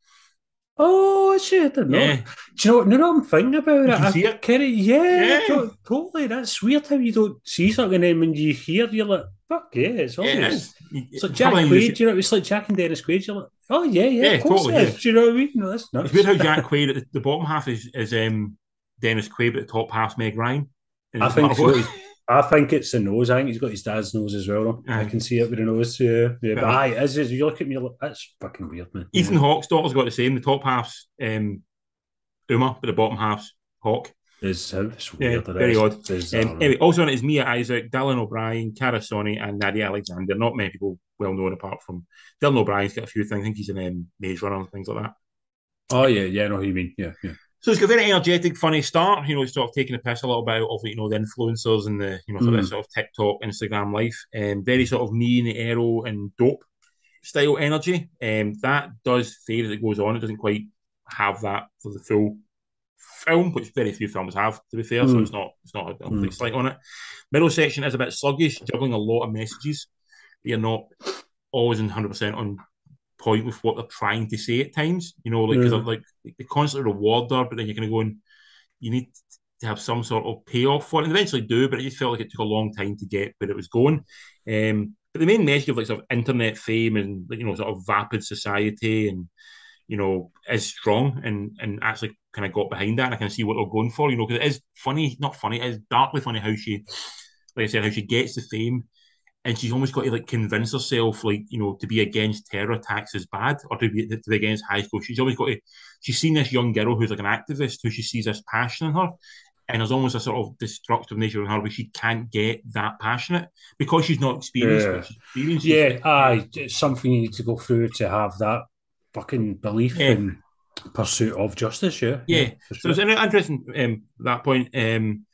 Oh shit! I didn't know. Yeah, Do you know what? No, no, I'm thinking about it. I see it? kinda- yeah, Yeah. to- totally. That's weird how you don't see something and then when you hear, you're like, "Fuck yeah!" It's yeah, obvious. is. It's like Jack Probably Quaid. You know, it's like Jack and Dennis Quaid. You're like, "Oh yeah, yeah, Yeah, of course totally, it is." yeah. Do you know what I mean? No, that's nuts. It's weird how Jack Quaid at the, the bottom half is is um, Dennis Quaid, but the top half's Meg Ryan. And I think so. I think it's the nose. I think he's got his dad's nose as well. I can see it with the nose. Yeah, yeah. But Yeah. aye, as is, you look at me, that's fucking weird, man. Ethan Hawke's daughter's got the same. The top half's um, Uma, but the bottom half's Hawke. It's, it's weird. it very is. odd. It's, Um, um, anyway, also on it is Mia Isaac, Dylan O'Brien, Karan Soni, and Nadia Alexander. Not many people well known apart from Dylan O'Brien's got a few things. I think he's in um, Maze Runner and things like that. Oh yeah, yeah. I know what you mean. Yeah, yeah. So it's got a very energetic, funny start. You know, it's sort of taking a piss a little bit of you know the influencers and the you know sort of, Mm. sort of TikTok, Instagram life. Um, very sort of me and aero and dope style energy. Um, that does fade as it goes on. It doesn't quite have that for the full film, which very few films have, to be fair. So Mm. it's not it's not a, a Mm. slight on it. Middle section is a bit sluggish, juggling a lot of messages. You're not always in hundred percent on point with what they're trying to say at times. You know, like because Yeah. like they constantly reward her, but then you're kind of going, you need to have some sort of payoff for it. And eventually do, but it just felt like it took a long time to get where it was going. Um, but the main message of like sort of internet fame and like, you know sort of vapid society and you know is strong and and actually kind of got behind that. And I can see what they're going for. You know, because it is funny, not funny, it is darkly funny how she, like I said, how she gets the fame. And she's almost got to like convince herself, like you know, to be against terror attacks is bad, or to be to be against high school. She's always got to. She's seen this young girl who's like an activist, who she sees this passion in her, and there's almost a sort of destructive nature in her where she can't get that passionate because she's not experienced. Yeah. she's experienced. Yeah, aye, it's something you need to go through to have that fucking belief Yeah. in pursuit of justice. Yeah, Yeah. So sure. it's an interesting um, that point. Um,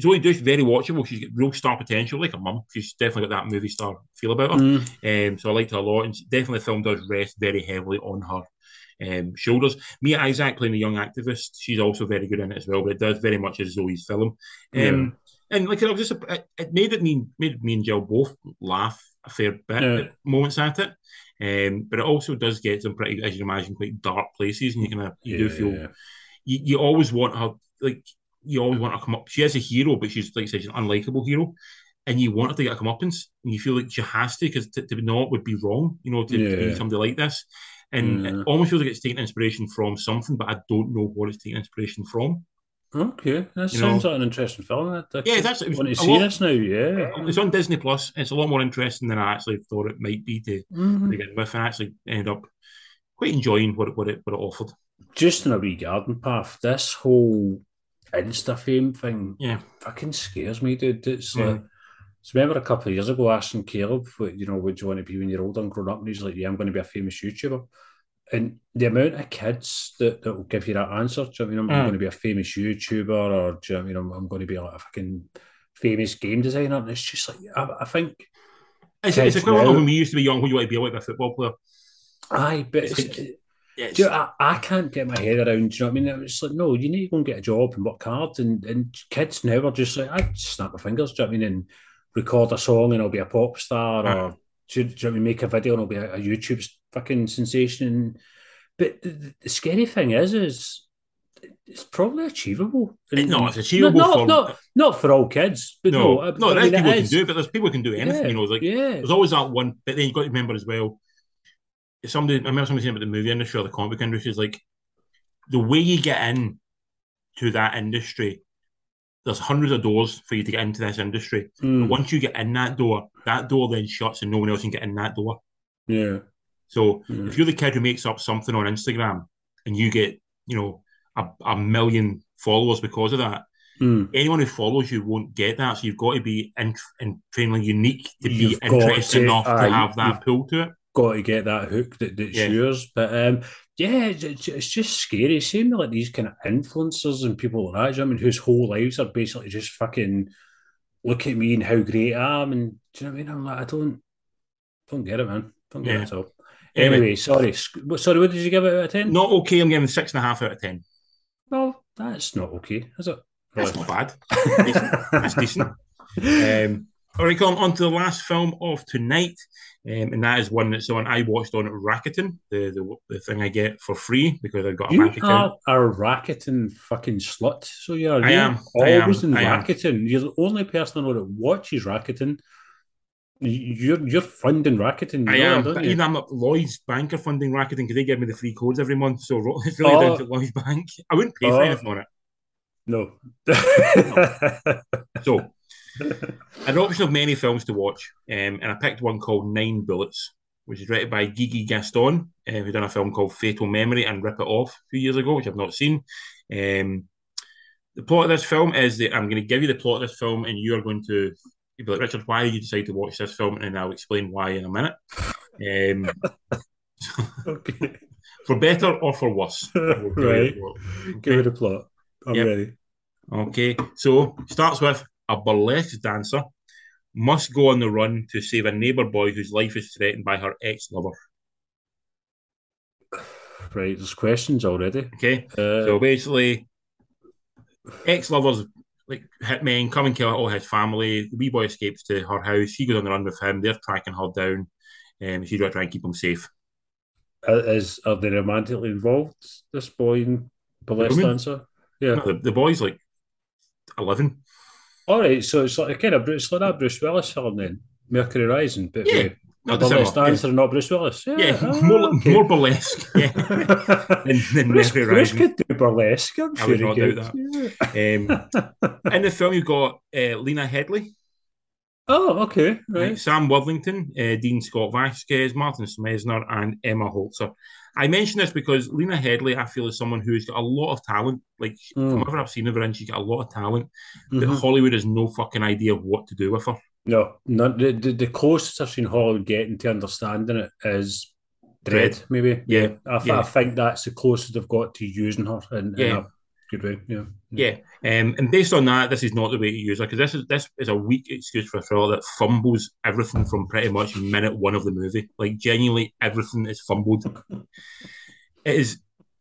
Zoey Deutch very watchable. She's got real star potential, like her mum. She's definitely got that movie star feel about her. Mm. Um, so I liked her a lot, and definitely the film does rest very heavily on her um, shoulders. Mia Isaac playing the young activist, she's also very good in it as well. But it does very much as Zoey's film. Um, And like it was just, a, it, it made it mean made me and Jill both laugh a fair bit Yeah. at moments at it. Um, but it also does get some pretty, as you imagine, quite dark places, and you kind of you do feel you, you always want her like you always want to come up. She is a hero, but she's like I said, she's an unlikable hero. and you want her to get a comeuppance, and you feel like she has to because to, to not would be wrong, you know, to, to be somebody like this. And Yeah. it almost feels like it's taking inspiration from something, but I don't know what it's taking inspiration from. Okay, that You sounds know- like an interesting film. I, I Yeah, that's- want to see lot- this now. Yeah. It's on Disney Plus. It's a lot more interesting than I actually thought it might be to Mhm. begin with, and I actually ended up quite enjoying what it what it, what it offered. Just in a wee garden path, this whole Insta fame thing Yeah, fucking scares me, dude. It's Yeah. like, so remember a couple of years ago asking Caleb, what, you know, what do you want to be when you're older and grown up? And he's like, yeah, I'm going to be a famous YouTuber. And the amount of kids that, that will give you that answer, do you know I mean? I'm, Mm. going to be a famous YouTuber or do you know I mean? I'm, I'm going to be like a fucking famous game designer. And it's just like, I, I think, it's, it's equivalent of now- when we used to be young. Who you want to be like a football player? aye, but It's it's, Yeah, you know, I, I can't get my head around, do you know what I mean? It's like, no, you need to go and get a job and work hard. And, and kids now are just like, I just snap my fingers, do you know what I mean? And record a song and I'll be a pop star Aye. or do, you- do you know what I mean? Make a video and I'll be a, a YouTube fucking sensation. But the, the, scary thing is, is it's probably achievable. And- no, it's achievable not, for not, not for all kids, but no, no, no. I There's mean, it people who can do it, but there's people who can do anything. Yeah, You know, like yeah. there's always that one. But then you've got to remember as well. Somebody, I remember somebody saying about the movie industry or the comic book industry is like the way you get in to that industry. There's hundreds of doors for you to get into this industry. Mm, But once you get in that door, that door then shuts and no one else can get in that door. yeah. So Yeah. if you're the kid who makes up something on Instagram and you get, you know, a, a million followers because of that, Mm. anyone who follows you won't get that. So you've got to be in, insanely unique to be You've interested to- enough to have that pull to it. Got to get that hook that, that's Yeah. yours. But um, yeah, it's, it's just scary. Same with like these kind of influencers and people like that. do you know what I mean, whose whole lives are basically just fucking look at me and how great I am. And do you know what I mean? I'm like, I don't, don't get it, man. Don't get Yeah. it at all. Anyway. Anyway, sorry. Sorry, what did you give it out of ten? Not okay. I'm giving six and a half out of ten. well, that's not okay, is it? That's not bad. That's decent. Um, all right, Colin, on to the last film of tonight. Um, and that is one that's on. I watched on Rakuten, the, the the thing I get for free because I've got a You bank account. are a Rakuten fucking slut. So you are. I you am, I am, Always in I am. You're the only person I know that watches Rakuten. You- You're you're funding Rakuten. You I am. but you? even I'm not Lloyd's Bank are funding Rakuten because they give me the free codes every month. So it's really Oh. down to Lloyd's Bank. I wouldn't pay for Oh. anything on it. No. So, an option of many films to watch, um, and I picked one called Nine Bullets, which is directed by Gigi Gaston, uh, who done a film called Fatal Memory and Rip It Off a few years ago, which I've not seen. Um, the plot of this film is that I'm going to give you the plot of this film, and you are going to be like, Richard, why did you decide to watch this film? And I'll explain why in a minute. Um, okay. for better or for worse. We'll tell you Right. Give it a plot. I'm Yep. ready. Okay, so starts with a burlesque dancer must go on the run to save a neighbour boy whose life is threatened by her ex lover. Right. There's questions already. Okay, Uh, so basically, ex lovers like hitmen come and kill all his family. The wee boy escapes to her house. She goes on the run with him. They're tracking her down, and she's got to try and keep him safe. is are they romantically involved? This boy and burlesque dancer. Yeah. The, the boy's like eleven. All right. So it's like a kind of Bruce, like that Bruce Willis film then, Mercury Rising, but Yeah, with a Not burlesque dancer, not Bruce Willis. Yeah. Yeah, ah, more okay. more burlesque. Yeah, than, than Bruce, Mercury Bruce Rising. could do burlesque. I'm I sure would not doubt Yeah. Um, in the film, you've got uh, Lena Headey, oh, okay. right. Sam Worthington, uh, Dean Scott Vazquez, Martin Sensmeier, and Emma Holzer. I mention this because Lena Headey, I feel, is someone who's got a lot of talent. Like, from Mm. whatever I've seen of her, and she's got a lot of talent. But Mhm. Hollywood has no fucking idea of what to do with her. No, no the, the, the closest I've seen Hollywood getting to understanding it is Dredd, maybe. Yeah, I, th- yeah. I think that's the closest they've got to using her in, in Yeah. a good way. Yeah. Yeah, um, and based on that, this is not the way to use her because this is this is a weak excuse for a thriller that fumbles everything from pretty much minute one of the movie. Like genuinely, everything is fumbled. it is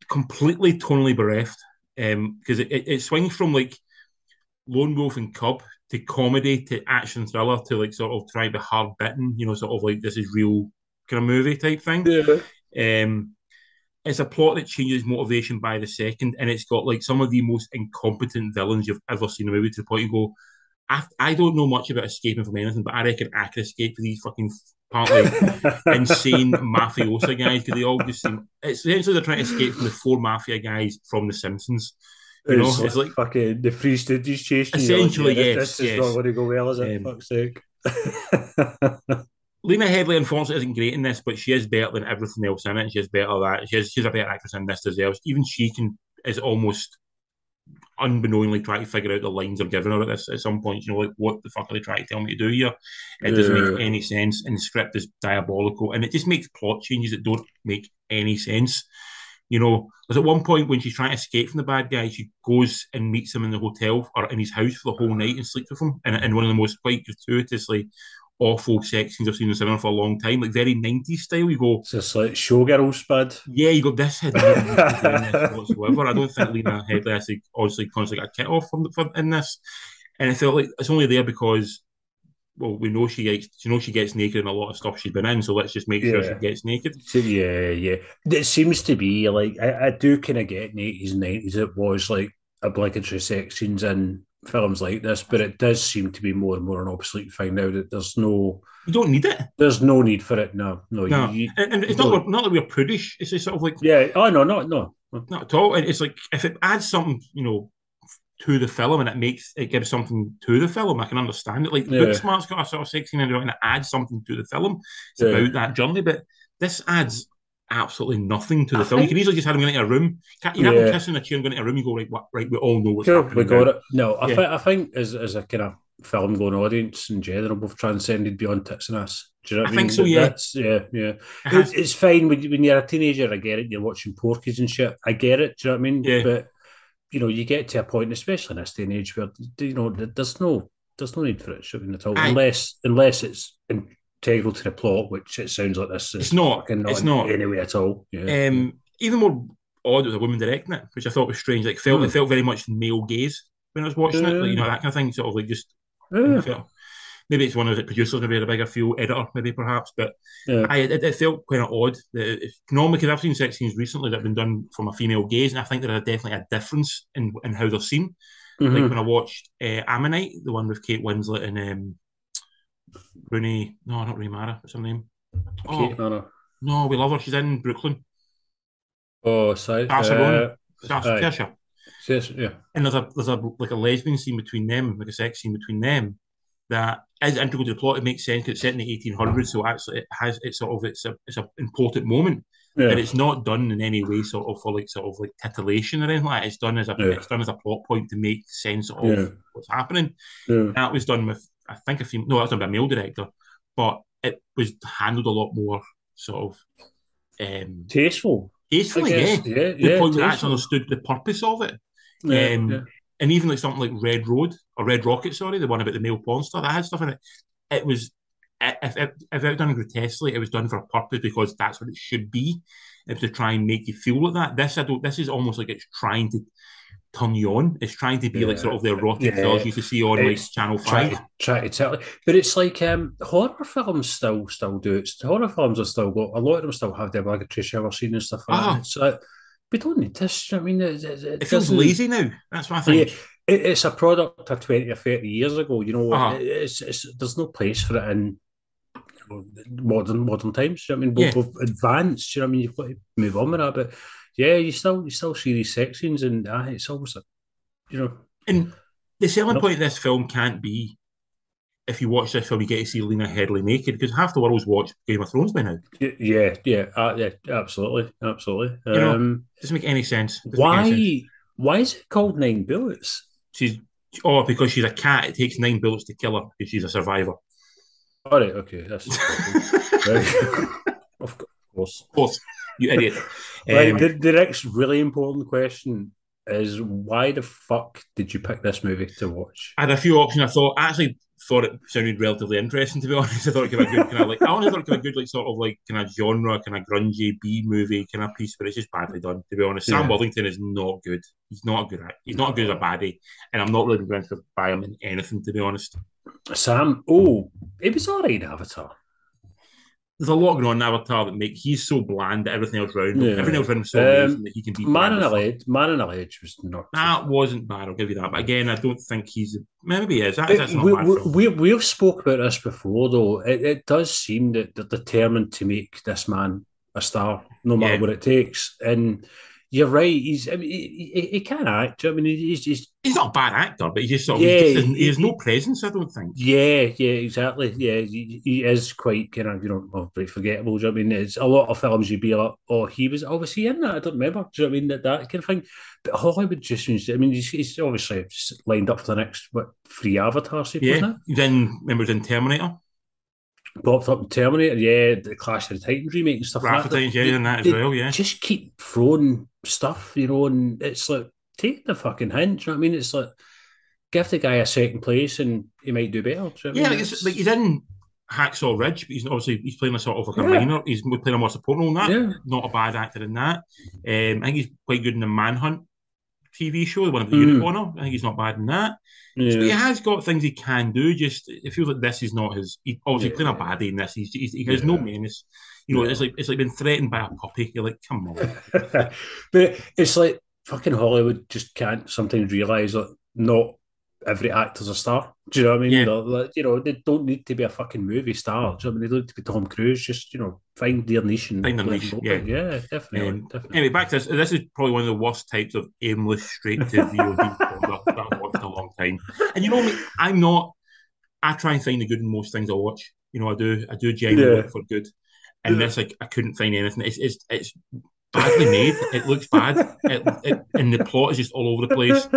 completely tonally bereft because it, it, it swings from like Lone Wolf and Cub to comedy to action thriller to like sort of try to be hard bitten, you know, sort of like this is real kind of movie type thing. Yeah. Um, it's a plot that changes motivation by the second, and it's got like some of the most incompetent villains you've ever seen in a movie to the point you go, I, I don't know much about escaping from anything, but I reckon I could escape for these fucking partly insane mafiosa guys because they all just seem. It's essentially they're trying to escape from the four mafia guys from The Simpsons. You know, it's, it's like fucking the Three Stooges chasing you. Essentially, Like, yes, This, this yes. is not going to go well, is it? Um, Fuck's sake. Lena Headey, unfortunately, isn't great in this, but she is better than everything else in it. She is better that she is, she's a better actress in this deserves. Even she can is almost unbeknowingly trying to figure out the lines they're giving her at this at some point. You know, like what the fuck are they trying to tell me to do here? It doesn't make any sense, and the script is diabolical, and it just makes plot changes that don't make any sense. You know, there's at one point when she's trying to escape from the bad guy, she goes and meets him in the hotel or in his house for the whole night and sleeps with him and in one of the most quite gratuitously awful scenes I've seen in cinema for a long time, like very 90s style. You go, It's just like showgirls, bud. yeah, you go, this had this whatsoever. I don't think Lena Headey actually honestly constantly got a kit off from, from in this. And I felt like it's only there because well, we know she gets you know she gets naked in a lot of stuff she's been in, so let's just make sure Yeah. she gets naked. So, yeah, yeah. It seems to be like I, I do kind of get in eighties and nineties. It was like obligatory scenes in films like this, but it does seem to be more and more an obsolete thing now. That there's no, You don't need it. there's no need for it. No, no. No. You, you- And, and it's not don't- that we're prudish, it's just sort of like yeah. Oh no, no, no. not at all. It's like if it adds something, you know, to the film and it makes it gives something to the film, I can understand it. Like Yeah. Booksmart's got a sort of sex scene in it and it adds something to the film. It's Yeah. about that journey, but this adds absolutely nothing to the I film. You can easily just have him going into a room. You have him kissing a chair and going into a room. You go right, what, right. We all know what's Cool, happening. we got now. it. No, I, Yeah. thi- I think as as a kind of film going audience in general, we've transcended beyond tits and ass. Do you know what I I, think so, yeah. That's, yeah, yeah. It has- it's fine when, when you're a teenager. I get it. You're watching Porky's and shit. I get it. Do you know what I mean? Yeah. But you know, you get to a point, especially in this day and age, where you know there's no there's no need for it shooting at all, Aye. unless unless it's integral to the plot, which it sounds like this is. It's not. fucking It's in not. any way at all. Yeah. Um, even more odd was a woman directing it, which I thought was strange. Like felt Hmm. it felt very much male gaze when I was watching it. Like, you know that kind of thing. Sort of like just yeah. maybe it's one of the producers, maybe a bigger feel editor, maybe perhaps. But yeah. I, it, it felt kind of odd. That it, normally, because I've seen sex scenes recently that have been done from a female gaze, and I think there is definitely a difference in, in how they're seen. Mhm. Like when I watched uh, Ammonite, the one with Kate Winslet and um, Rooney, no, not Rooney Mara, what's her name? Oh, Kate Manor. no, we love her. She's in Brooklyn. Oh, sorry. Barcelona. Uh, Saoirse- aye. Saoirse. yes, yeah. and there's a there's a like a lesbian scene between them, like a sex scene between them, that is integral to the plot. It makes sense 'cause it's set in the 1800s, so actually it has it's sort of it's a it's an important moment, Yeah. but it's not done in any way sort of for like sort of like titillation or anything like that. It's done as a Yeah. it's done as a plot point to make sense of Yeah. what's happening. yeah. That was done with I think a female no, that by a male director, but it was handled a lot more sort of um Tasteful. Tastefully, yeah. guess. Yeah, The yeah. point I actually understood the purpose of it. Yeah, um, yeah. and even like something like Red Road or Red Rocket, sorry, the one about the male porn star that had stuff in it. It was if if, if it was done grotesquely, it was done for a purpose because that's what it should be. It was to try and make you feel like that. This I don't. This is almost like it's trying to turn you on. It's trying to be like sort of the erotic Yeah. films you used to see on like It's Channel Try Five. to, try to tell it, but it's like um, horror films still still do it. Horror films are still got a lot of them still have the obligatory shower scene and stuff like Ah. that. So we don't need this. I mean, it, it, It feels lazy now. That's what I think. It, it's a product of twenty or thirty years ago. You know, Uh-huh. it's, it's there's no place for it in modern modern times. You know what I mean, we've, we've advanced. You know I mean, you've got to move on with that. But yeah, you still you still see these sex scenes, and uh, it's almost like, you know, And the selling Nope. point of this film can't be if you watch this film, you get to see Lena Headey naked because half the world's watched Game of Thrones by now. yeah, yeah, uh, yeah, absolutely, absolutely. You know, Um, doesn't make any sense. Doesn't make any sense. why why is it called Nine Bullets? She's oh because she's a cat. It takes nine bullets to kill her because she's a survivor. All right, okay, that's Right. of course. Of course, you idiot. Right, Um, the, the next really important question is why the fuck did you pick this movie to watch? I had a few options. I thought I actually thought it sounded relatively interesting to be honest. I thought it could be a good kind of like I honestly thought it could be a good like sort of like kind of genre, kind of grungy B movie kind of piece, but it's just badly done. To be honest, Sam Yeah. Worthington is not good. He's not a good. act- He's not good as a baddie, and I'm not really going to buy him in anything. To be honest, Sam, oh, it was all right in Avatar. There's a lot going on in Avatar that make he's so bland that everything else around him, Yeah. everything else around him so Um, that he can be. Man on as a. Ledge. Man on a Ledge was not. That wasn't bad. I'll give you that. But again, I don't think he's. Maybe he is. That, not we, we, we we've spoke about this before, though. It, it does seem that they're determined to make this man a star, no matter Yeah. what it takes. And you're right. He's. I mean, he, he, he can act. I mean, he's just. He's not a bad actor, but he just sort of. Yeah, he, just he has no presence. I don't think. Yeah, yeah, exactly. Yeah, he, he is quite kind of, you know, well, pretty forgettable. Do you know what I mean? It's a lot of films you'd be like, oh, he was obviously in that. I don't remember. Do you know what I mean? That, that kind of thing. But Hollywood just seems I mean, he's, he's obviously lined up for the next, what, three Avatar sequels Yeah. in. Remember, in Terminator. popped up in Terminator, yeah, the Clash of the Titans remake and stuff like of. Titans, yeah, in that as well. Yeah. Just keep throwing stuff, you know, and it's like, take the fucking hint. Do you know what I mean? It's like, give the guy a second place and he might do better. Do you know what I Yeah, mean? like, it's, like he's in Hacksaw Ridge, but he's obviously he's playing a sort of like a Yeah. minor. He's playing a more supporting role in that. Yeah. Not a bad actor in that. Um, I think he's quite good in the Manhunt TV show, the one of the Mm. Unabomber. I think he's not bad in that. So he has got things he can do. Just it feels like this is not his. He, obviously Yeah. playing a baddie in this. He's, he's, he has no Yeah. You know, Yeah. it's like it's like being threatened by a puppy. You're like, come on. but it's like fucking Hollywood just can't sometimes realise that not every actor's a star. Do you know what I mean? Yeah. Like, you know, they don't need to be a fucking movie star. Do you know what I mean? They don't need to be Tom Cruise. Just, you know, find their niche and Find their niche, yeah. yeah, definitely. Um, definitely. Anyway, back to this. This is probably one of the worst types of aimless, straight to VOD that I've watched in a long time. And you know me, I'm not. I try and find the good in most things I watch. You know, I do. I do genuinely Yeah. look for good. And this, like, I couldn't find anything. It's it's, it's badly made. It looks bad. It, it, and the plot is just all over the place.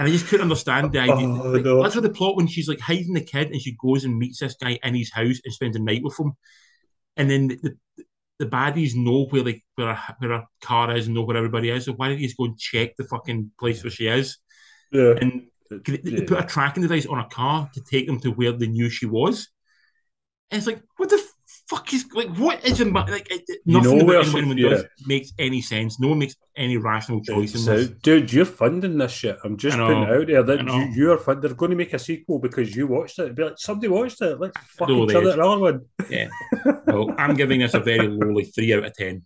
And I just couldn't understand the idea. Oh, like, no. That's what the plot when she's like hiding the kid and she goes and meets this guy in his house and spends the night with him. And then the, the, the baddies know where like where a, where a car is and know where everybody is. So why don't you just go and check the fucking place where she is? yeah. And they, they put a tracking device on a car to take them to where they knew she was. And it's like, what the fuck is like? What is in like? It, it- You nothing know about anyone yeah. does makes any sense. No one makes any rational choice in So, this. dude, you're funding this shit. I'm just putting it out there that you, you're fund- they're going to make a sequel because you watched it. Be like, somebody watched it. Let's turn they it another one. Yeah. Well, I'm giving this a very lowly three out of ten.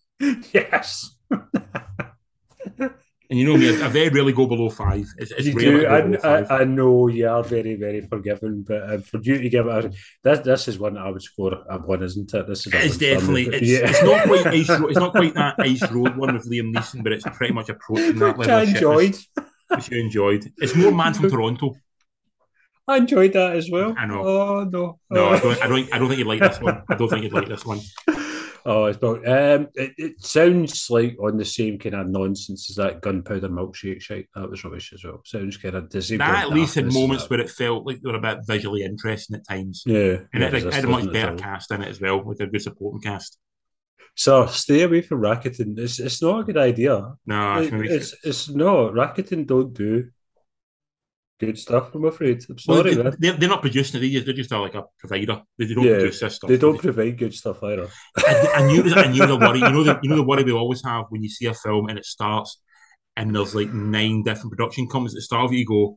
yes. And you know me, I very rarely go below five. It's, it's you do. I I. I, know you are very, very forgiving, but um, for you to give it a this, this is one I would score a one, isn't it? This is it's definitely it's, yeah. it's not quite ice road, it's not quite that ice road one with Liam Neeson, but it's pretty much approaching that level. I enjoyed. which you enjoyed. It's more Man from Toronto. I enjoyed that as well. I know. Oh no. No. I don't. I don't. I don't think you'd like this one. I don't think you'd like this one. Oh, it's about, um, it, it sounds like on the same kind of nonsense as that gunpowder milkshake shite. That was rubbish as well. Sounds kind of Disney. That at least had moments where it felt like they were a bit visually interesting at times, yeah, and it, this had a much better cast in it as well, with a good supporting cast. So stay away from Rakuten. It's it's not a good idea. No, It- it's it's it's not. Rakuten don't do good stuff. I'm afraid. I'm well, sorry, they, man. they're, they're not producing it. They just, they're just uh, like a provider. They, they don't Yeah, produce this stuff. They don't provide good stuff either. I, I knew I knew the worry. You know the you know the worry we always have when you see a film and it starts and there's like nine different production companies at the start of it. You go,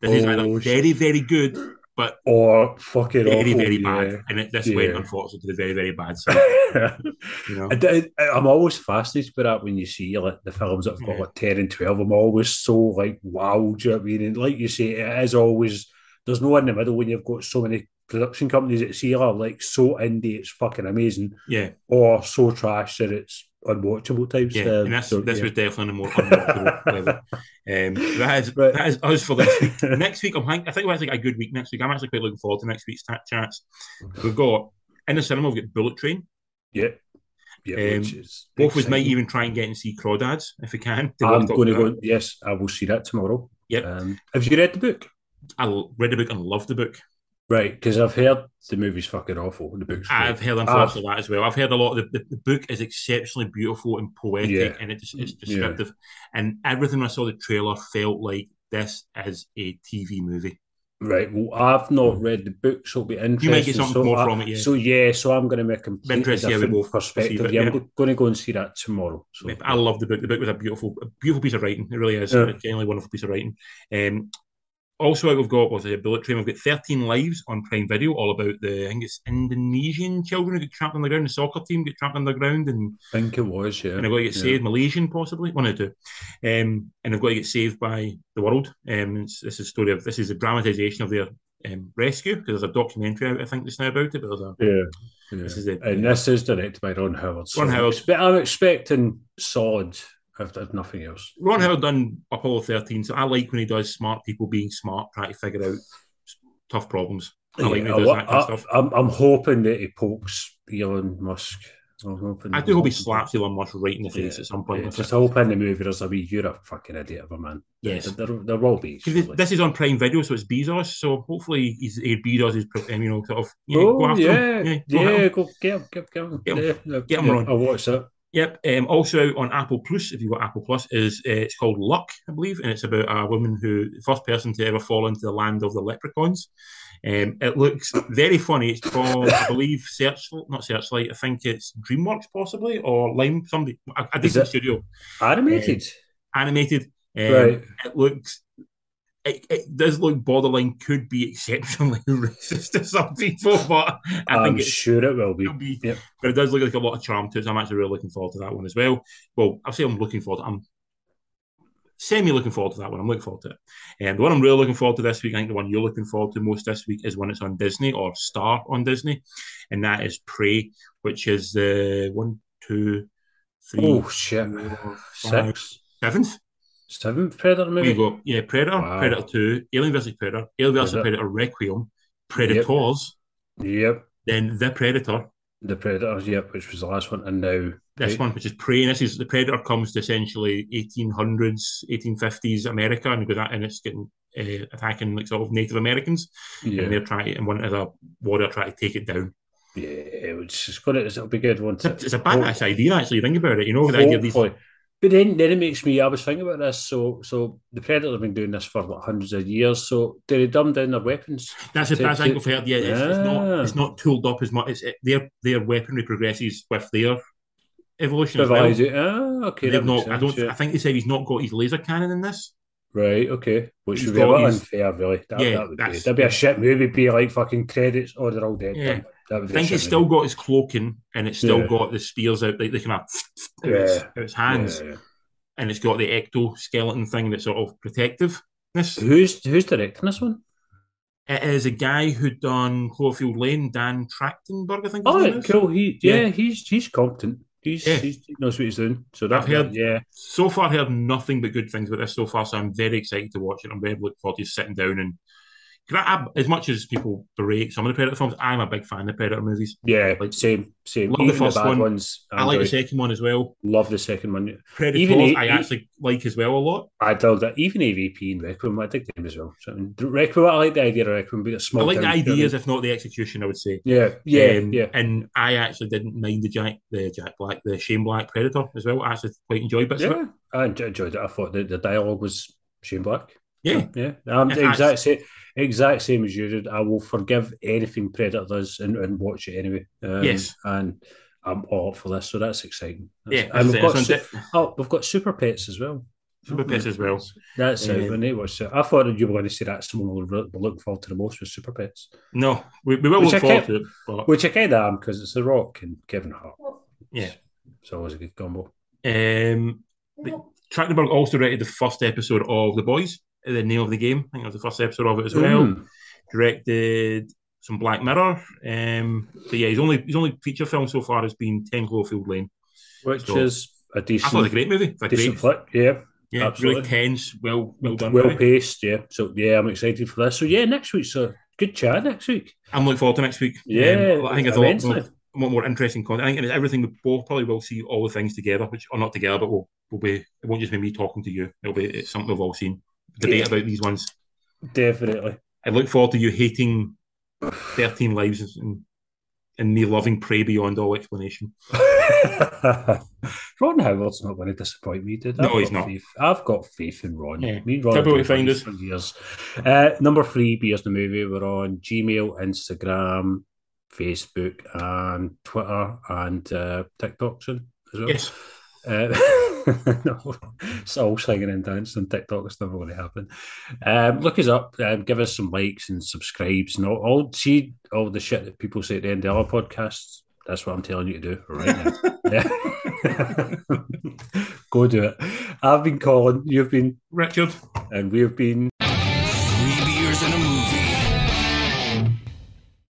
this is either Oh, very very good, but oh, Or fucking very awful, very yeah. bad, and it, this went unfortunately to the very very bad side. You know, I, am always fascinated by that when you see like the films that have got Yeah. like 10 and 12. I'm always so like, wow, do you know what I mean? And like you say, it is always, there's no in the middle when you've got so many production companies that see are oh, like so indie, it's fucking amazing, yeah, or so trash that it's unwatchable types. yeah, Um, and that's so, this yeah. was definitely a more unwatchable level. Um, that is But- that is us for this week. next week, I'm I think we're actually got a good week next week. I'm actually quite looking forward to next week's chat chats. We've got in the cinema, we've got Bullet Train. yeah. Yeah, Um, Both of us might even try and get and see Crawdads if we can. I'm going to go. Yes, I will see that tomorrow. Yep. Um, have you read the book? I read the book and loved the book. Right, because I've heard the movie's fucking awful. The book's great. I've heard unfortunately that as well. I've heard a lot of the, the, the book is exceptionally beautiful and poetic Yeah. and it it's Yeah. descriptive. And everything I saw the trailer felt like this is a TV movie. Right. Well, I've not read the book, so it'll be interesting. You might get something so more I- from it, yeah. So yeah, so I'm going to make a completely interesting how we different both perspective. it, yeah, yeah. I'm going to go and see that tomorrow. So I love the book. The book was a beautiful, a beautiful piece of writing. It really is. Yeah. A genuinely wonderful piece of writing. Um, also, what we've got was a bullet train. We've got 13 lives on Prime Video, all about the I think it's Indonesian children who get trapped on the ground. The soccer team get trapped on the ground, and I think it was, yeah. and they've got to get yeah. saved. Malaysian, possibly one or two, um, and they've got to get saved by the world. Um, this is a story of this is a dramatization of their um, rescue because there's a documentary out I think just now about it. But there's a Yeah. yeah. this is a, and this is directed by Ron Howard. Ron I'm Howard. I'm expecting solid, if nothing else. Ron Howard done Apollo 13, so I like when he does smart people being smart, trying to figure out tough problems. I like when Yeah, he does I, that kind of stuff. am I'm hoping that he pokes Elon Musk. I'm hoping, I do hope he slaps Elon Musk right in the face Yeah, at some point. Yeah, just it. hope in the movie there's a wee, you're a fucking idiot of a man. Yes. There, there, there will be. this- is on Prime Video, so it's Bezos. So hopefully, he's eh, Bezos is um, you know sort of yeah, go oh, after yeah, him. yeah, go at him. go get him, get, get him. Get him. Yeah, yeah, Get him, yeah. I'll watch that. Yep. Um, also out on Apple Plus, if you've got Apple Plus, is uh, it's called Luck, I believe, and it's about a woman who first person to ever fall into the land of the leprechauns. Um, it looks very funny. It's called, I believe, Search, not Searchlight. I think it's DreamWorks possibly or Lime, somebody, a, a it- studio, Animated. animated. Um, Right. It looks. It, it does look borderline could be exceptionally racist to some people, but I I'm think sure it will be. be, Yep. but it does look like a lot of charm to it. So I'm actually really looking forward to that one as well. Well, I'll say I'm looking forward. To, I'm semi looking forward to that one. I'm looking forward to it. And the one I'm really looking forward to this week, I think the one you're looking forward to most this week is when it's on Disney or Star on Disney, and that is Prey, which is the one, two, three, Oh, shit. four, five, Six. seventh. Seventh Predator There movie? you go. Yeah, Predator, Wow. Predator Two, Alien vs Predator, Alien vs Predator. Predator Requiem, Predators, Yep. then The Predator. The Predator, yep, which was the last one. And now. This one, which is Prey, and this is the Predator comes to essentially 1800s, 1850s America, and goes out and it's getting uh, attacking like sort of Native Americans, Yeah. and they're trying and one of the warrior trying to take it down. Yeah, it's just gonna it'll be good once It's a, it's a badass idea, actually. Think about it, you know, the idea of these. But then, then it makes me. I was thinking about this. So, so the Predator have been doing this for what, hundreds of years. So, do they dumb down their weapons? That's a to- I think to- I've heard. Yeah, it's, it's not it's not tooled up as much. It's it, their their weaponry progresses with their evolution as well. Ah, okay. They've not. makes I don't. yeah. I think they said he's not got his laser cannon in this. Right. Okay. Which He's would be a bit his- unfair, really. That, Yeah, that would be. That'd be a shit movie. Be like fucking credits. Oh, they're all dead. Yeah. I think it's still got his cloaking and it's still Yeah. got the spears out like they kind of out its, its hands, Yeah. and it's got the ectoskeleton thing that's sort of protectiveness. Who's who's directing this one? It is a guy who done Cloverfield Lane, Dan Trachtenberg, I think. Oh, cool. He yeah, Yeah. he's he's competent. He's, Yeah. he's he knows what he's doing. So that I've heard- yeah. So far, heard nothing but good things about this so far, so I'm very excited to watch it. I'm very looking forward to sitting down and. I, as much as people berate some of the Predator films, I'm a big fan of the Predator movies. Yeah, Like, same, same. love the Even the, first bad one. ones. I like the second one as well. Love the second one. Predators, Even he- I actually like as well a lot. I love that. Even AVP and Requiem, I dig them as well. So, I mean, Requiem, I like the idea of Requiem, but it's I small. like the town, ideas, if not the execution. I would say. Yeah, yeah, Um, yeah. And I actually didn't mind the Jack, the Jack Black, the Shane Black Predator as well. I actually quite enjoyed bits of it. Yeah, I enjoyed it. I thought the, the dialogue was Shane Black. Yeah. yeah. The Yeah, exact same, as you did. I will forgive anything Predator does and, and watch it anyway. Um, Yes. and I'm all up for this, so that's exciting. That's- Yeah, and we've got su- oh, we've got Super Pets as well. Super Pets as well. That's it. Yeah. When they watch it, I thought you were going to say that's someone we're, we're looking forward to the most with Super Pets, No, we, we will Which look forward to it. But which I kind of am because it's The Rock and Kevin Hart. yeah, It's always a good combo. um, the, Trachtenberg also directed the first episode of The Boys, The Name of the Game. I think it was the first episode of it as well. Mm. Directed some Black Mirror. Um, but yeah, his only his only feature film so far has been Ten Cloverfield Lane. Which So, is a I thought it was a great movie. A decent great, flick. Yeah, yeah, absolutely. really tense, well well done. well paced. Yeah, so yeah, I'm excited for this. So yeah, next week's a good chat. Next week. I'm looking forward to next week. Yeah, Um, I think it's a lot more, more interesting content. I think it's everything we both probably will see all the things together, which are not together, but we'll, we'll be. It won't just be me talking to you. It'll be it's something we've all seen. Debate Yeah. about these ones. Definitely. I look forward to you hating Thirteen Lives and and me loving Prey beyond all explanation. Ron Howard's not going to disappoint me, dude. No, I've he's not. Faith. I've got faith in Ron. Yeah. Me and Ron Tell have been you find us. for years. Uh, number three, Beers the Movie. We're on Gmail, Instagram, Facebook, and Twitter, and uh, TikTok soon as well. Yes. Uh, no, it's all singing and dancing on TikTok. It's never going to happen. Um, look us up. Um, give us some likes and subscribes. And all, all see all the shit that people say at the end of our podcasts. That's what I'm telling you to do right now. Go do it. I've been Colin. You've been Richard. And we have been Three beers and a movie.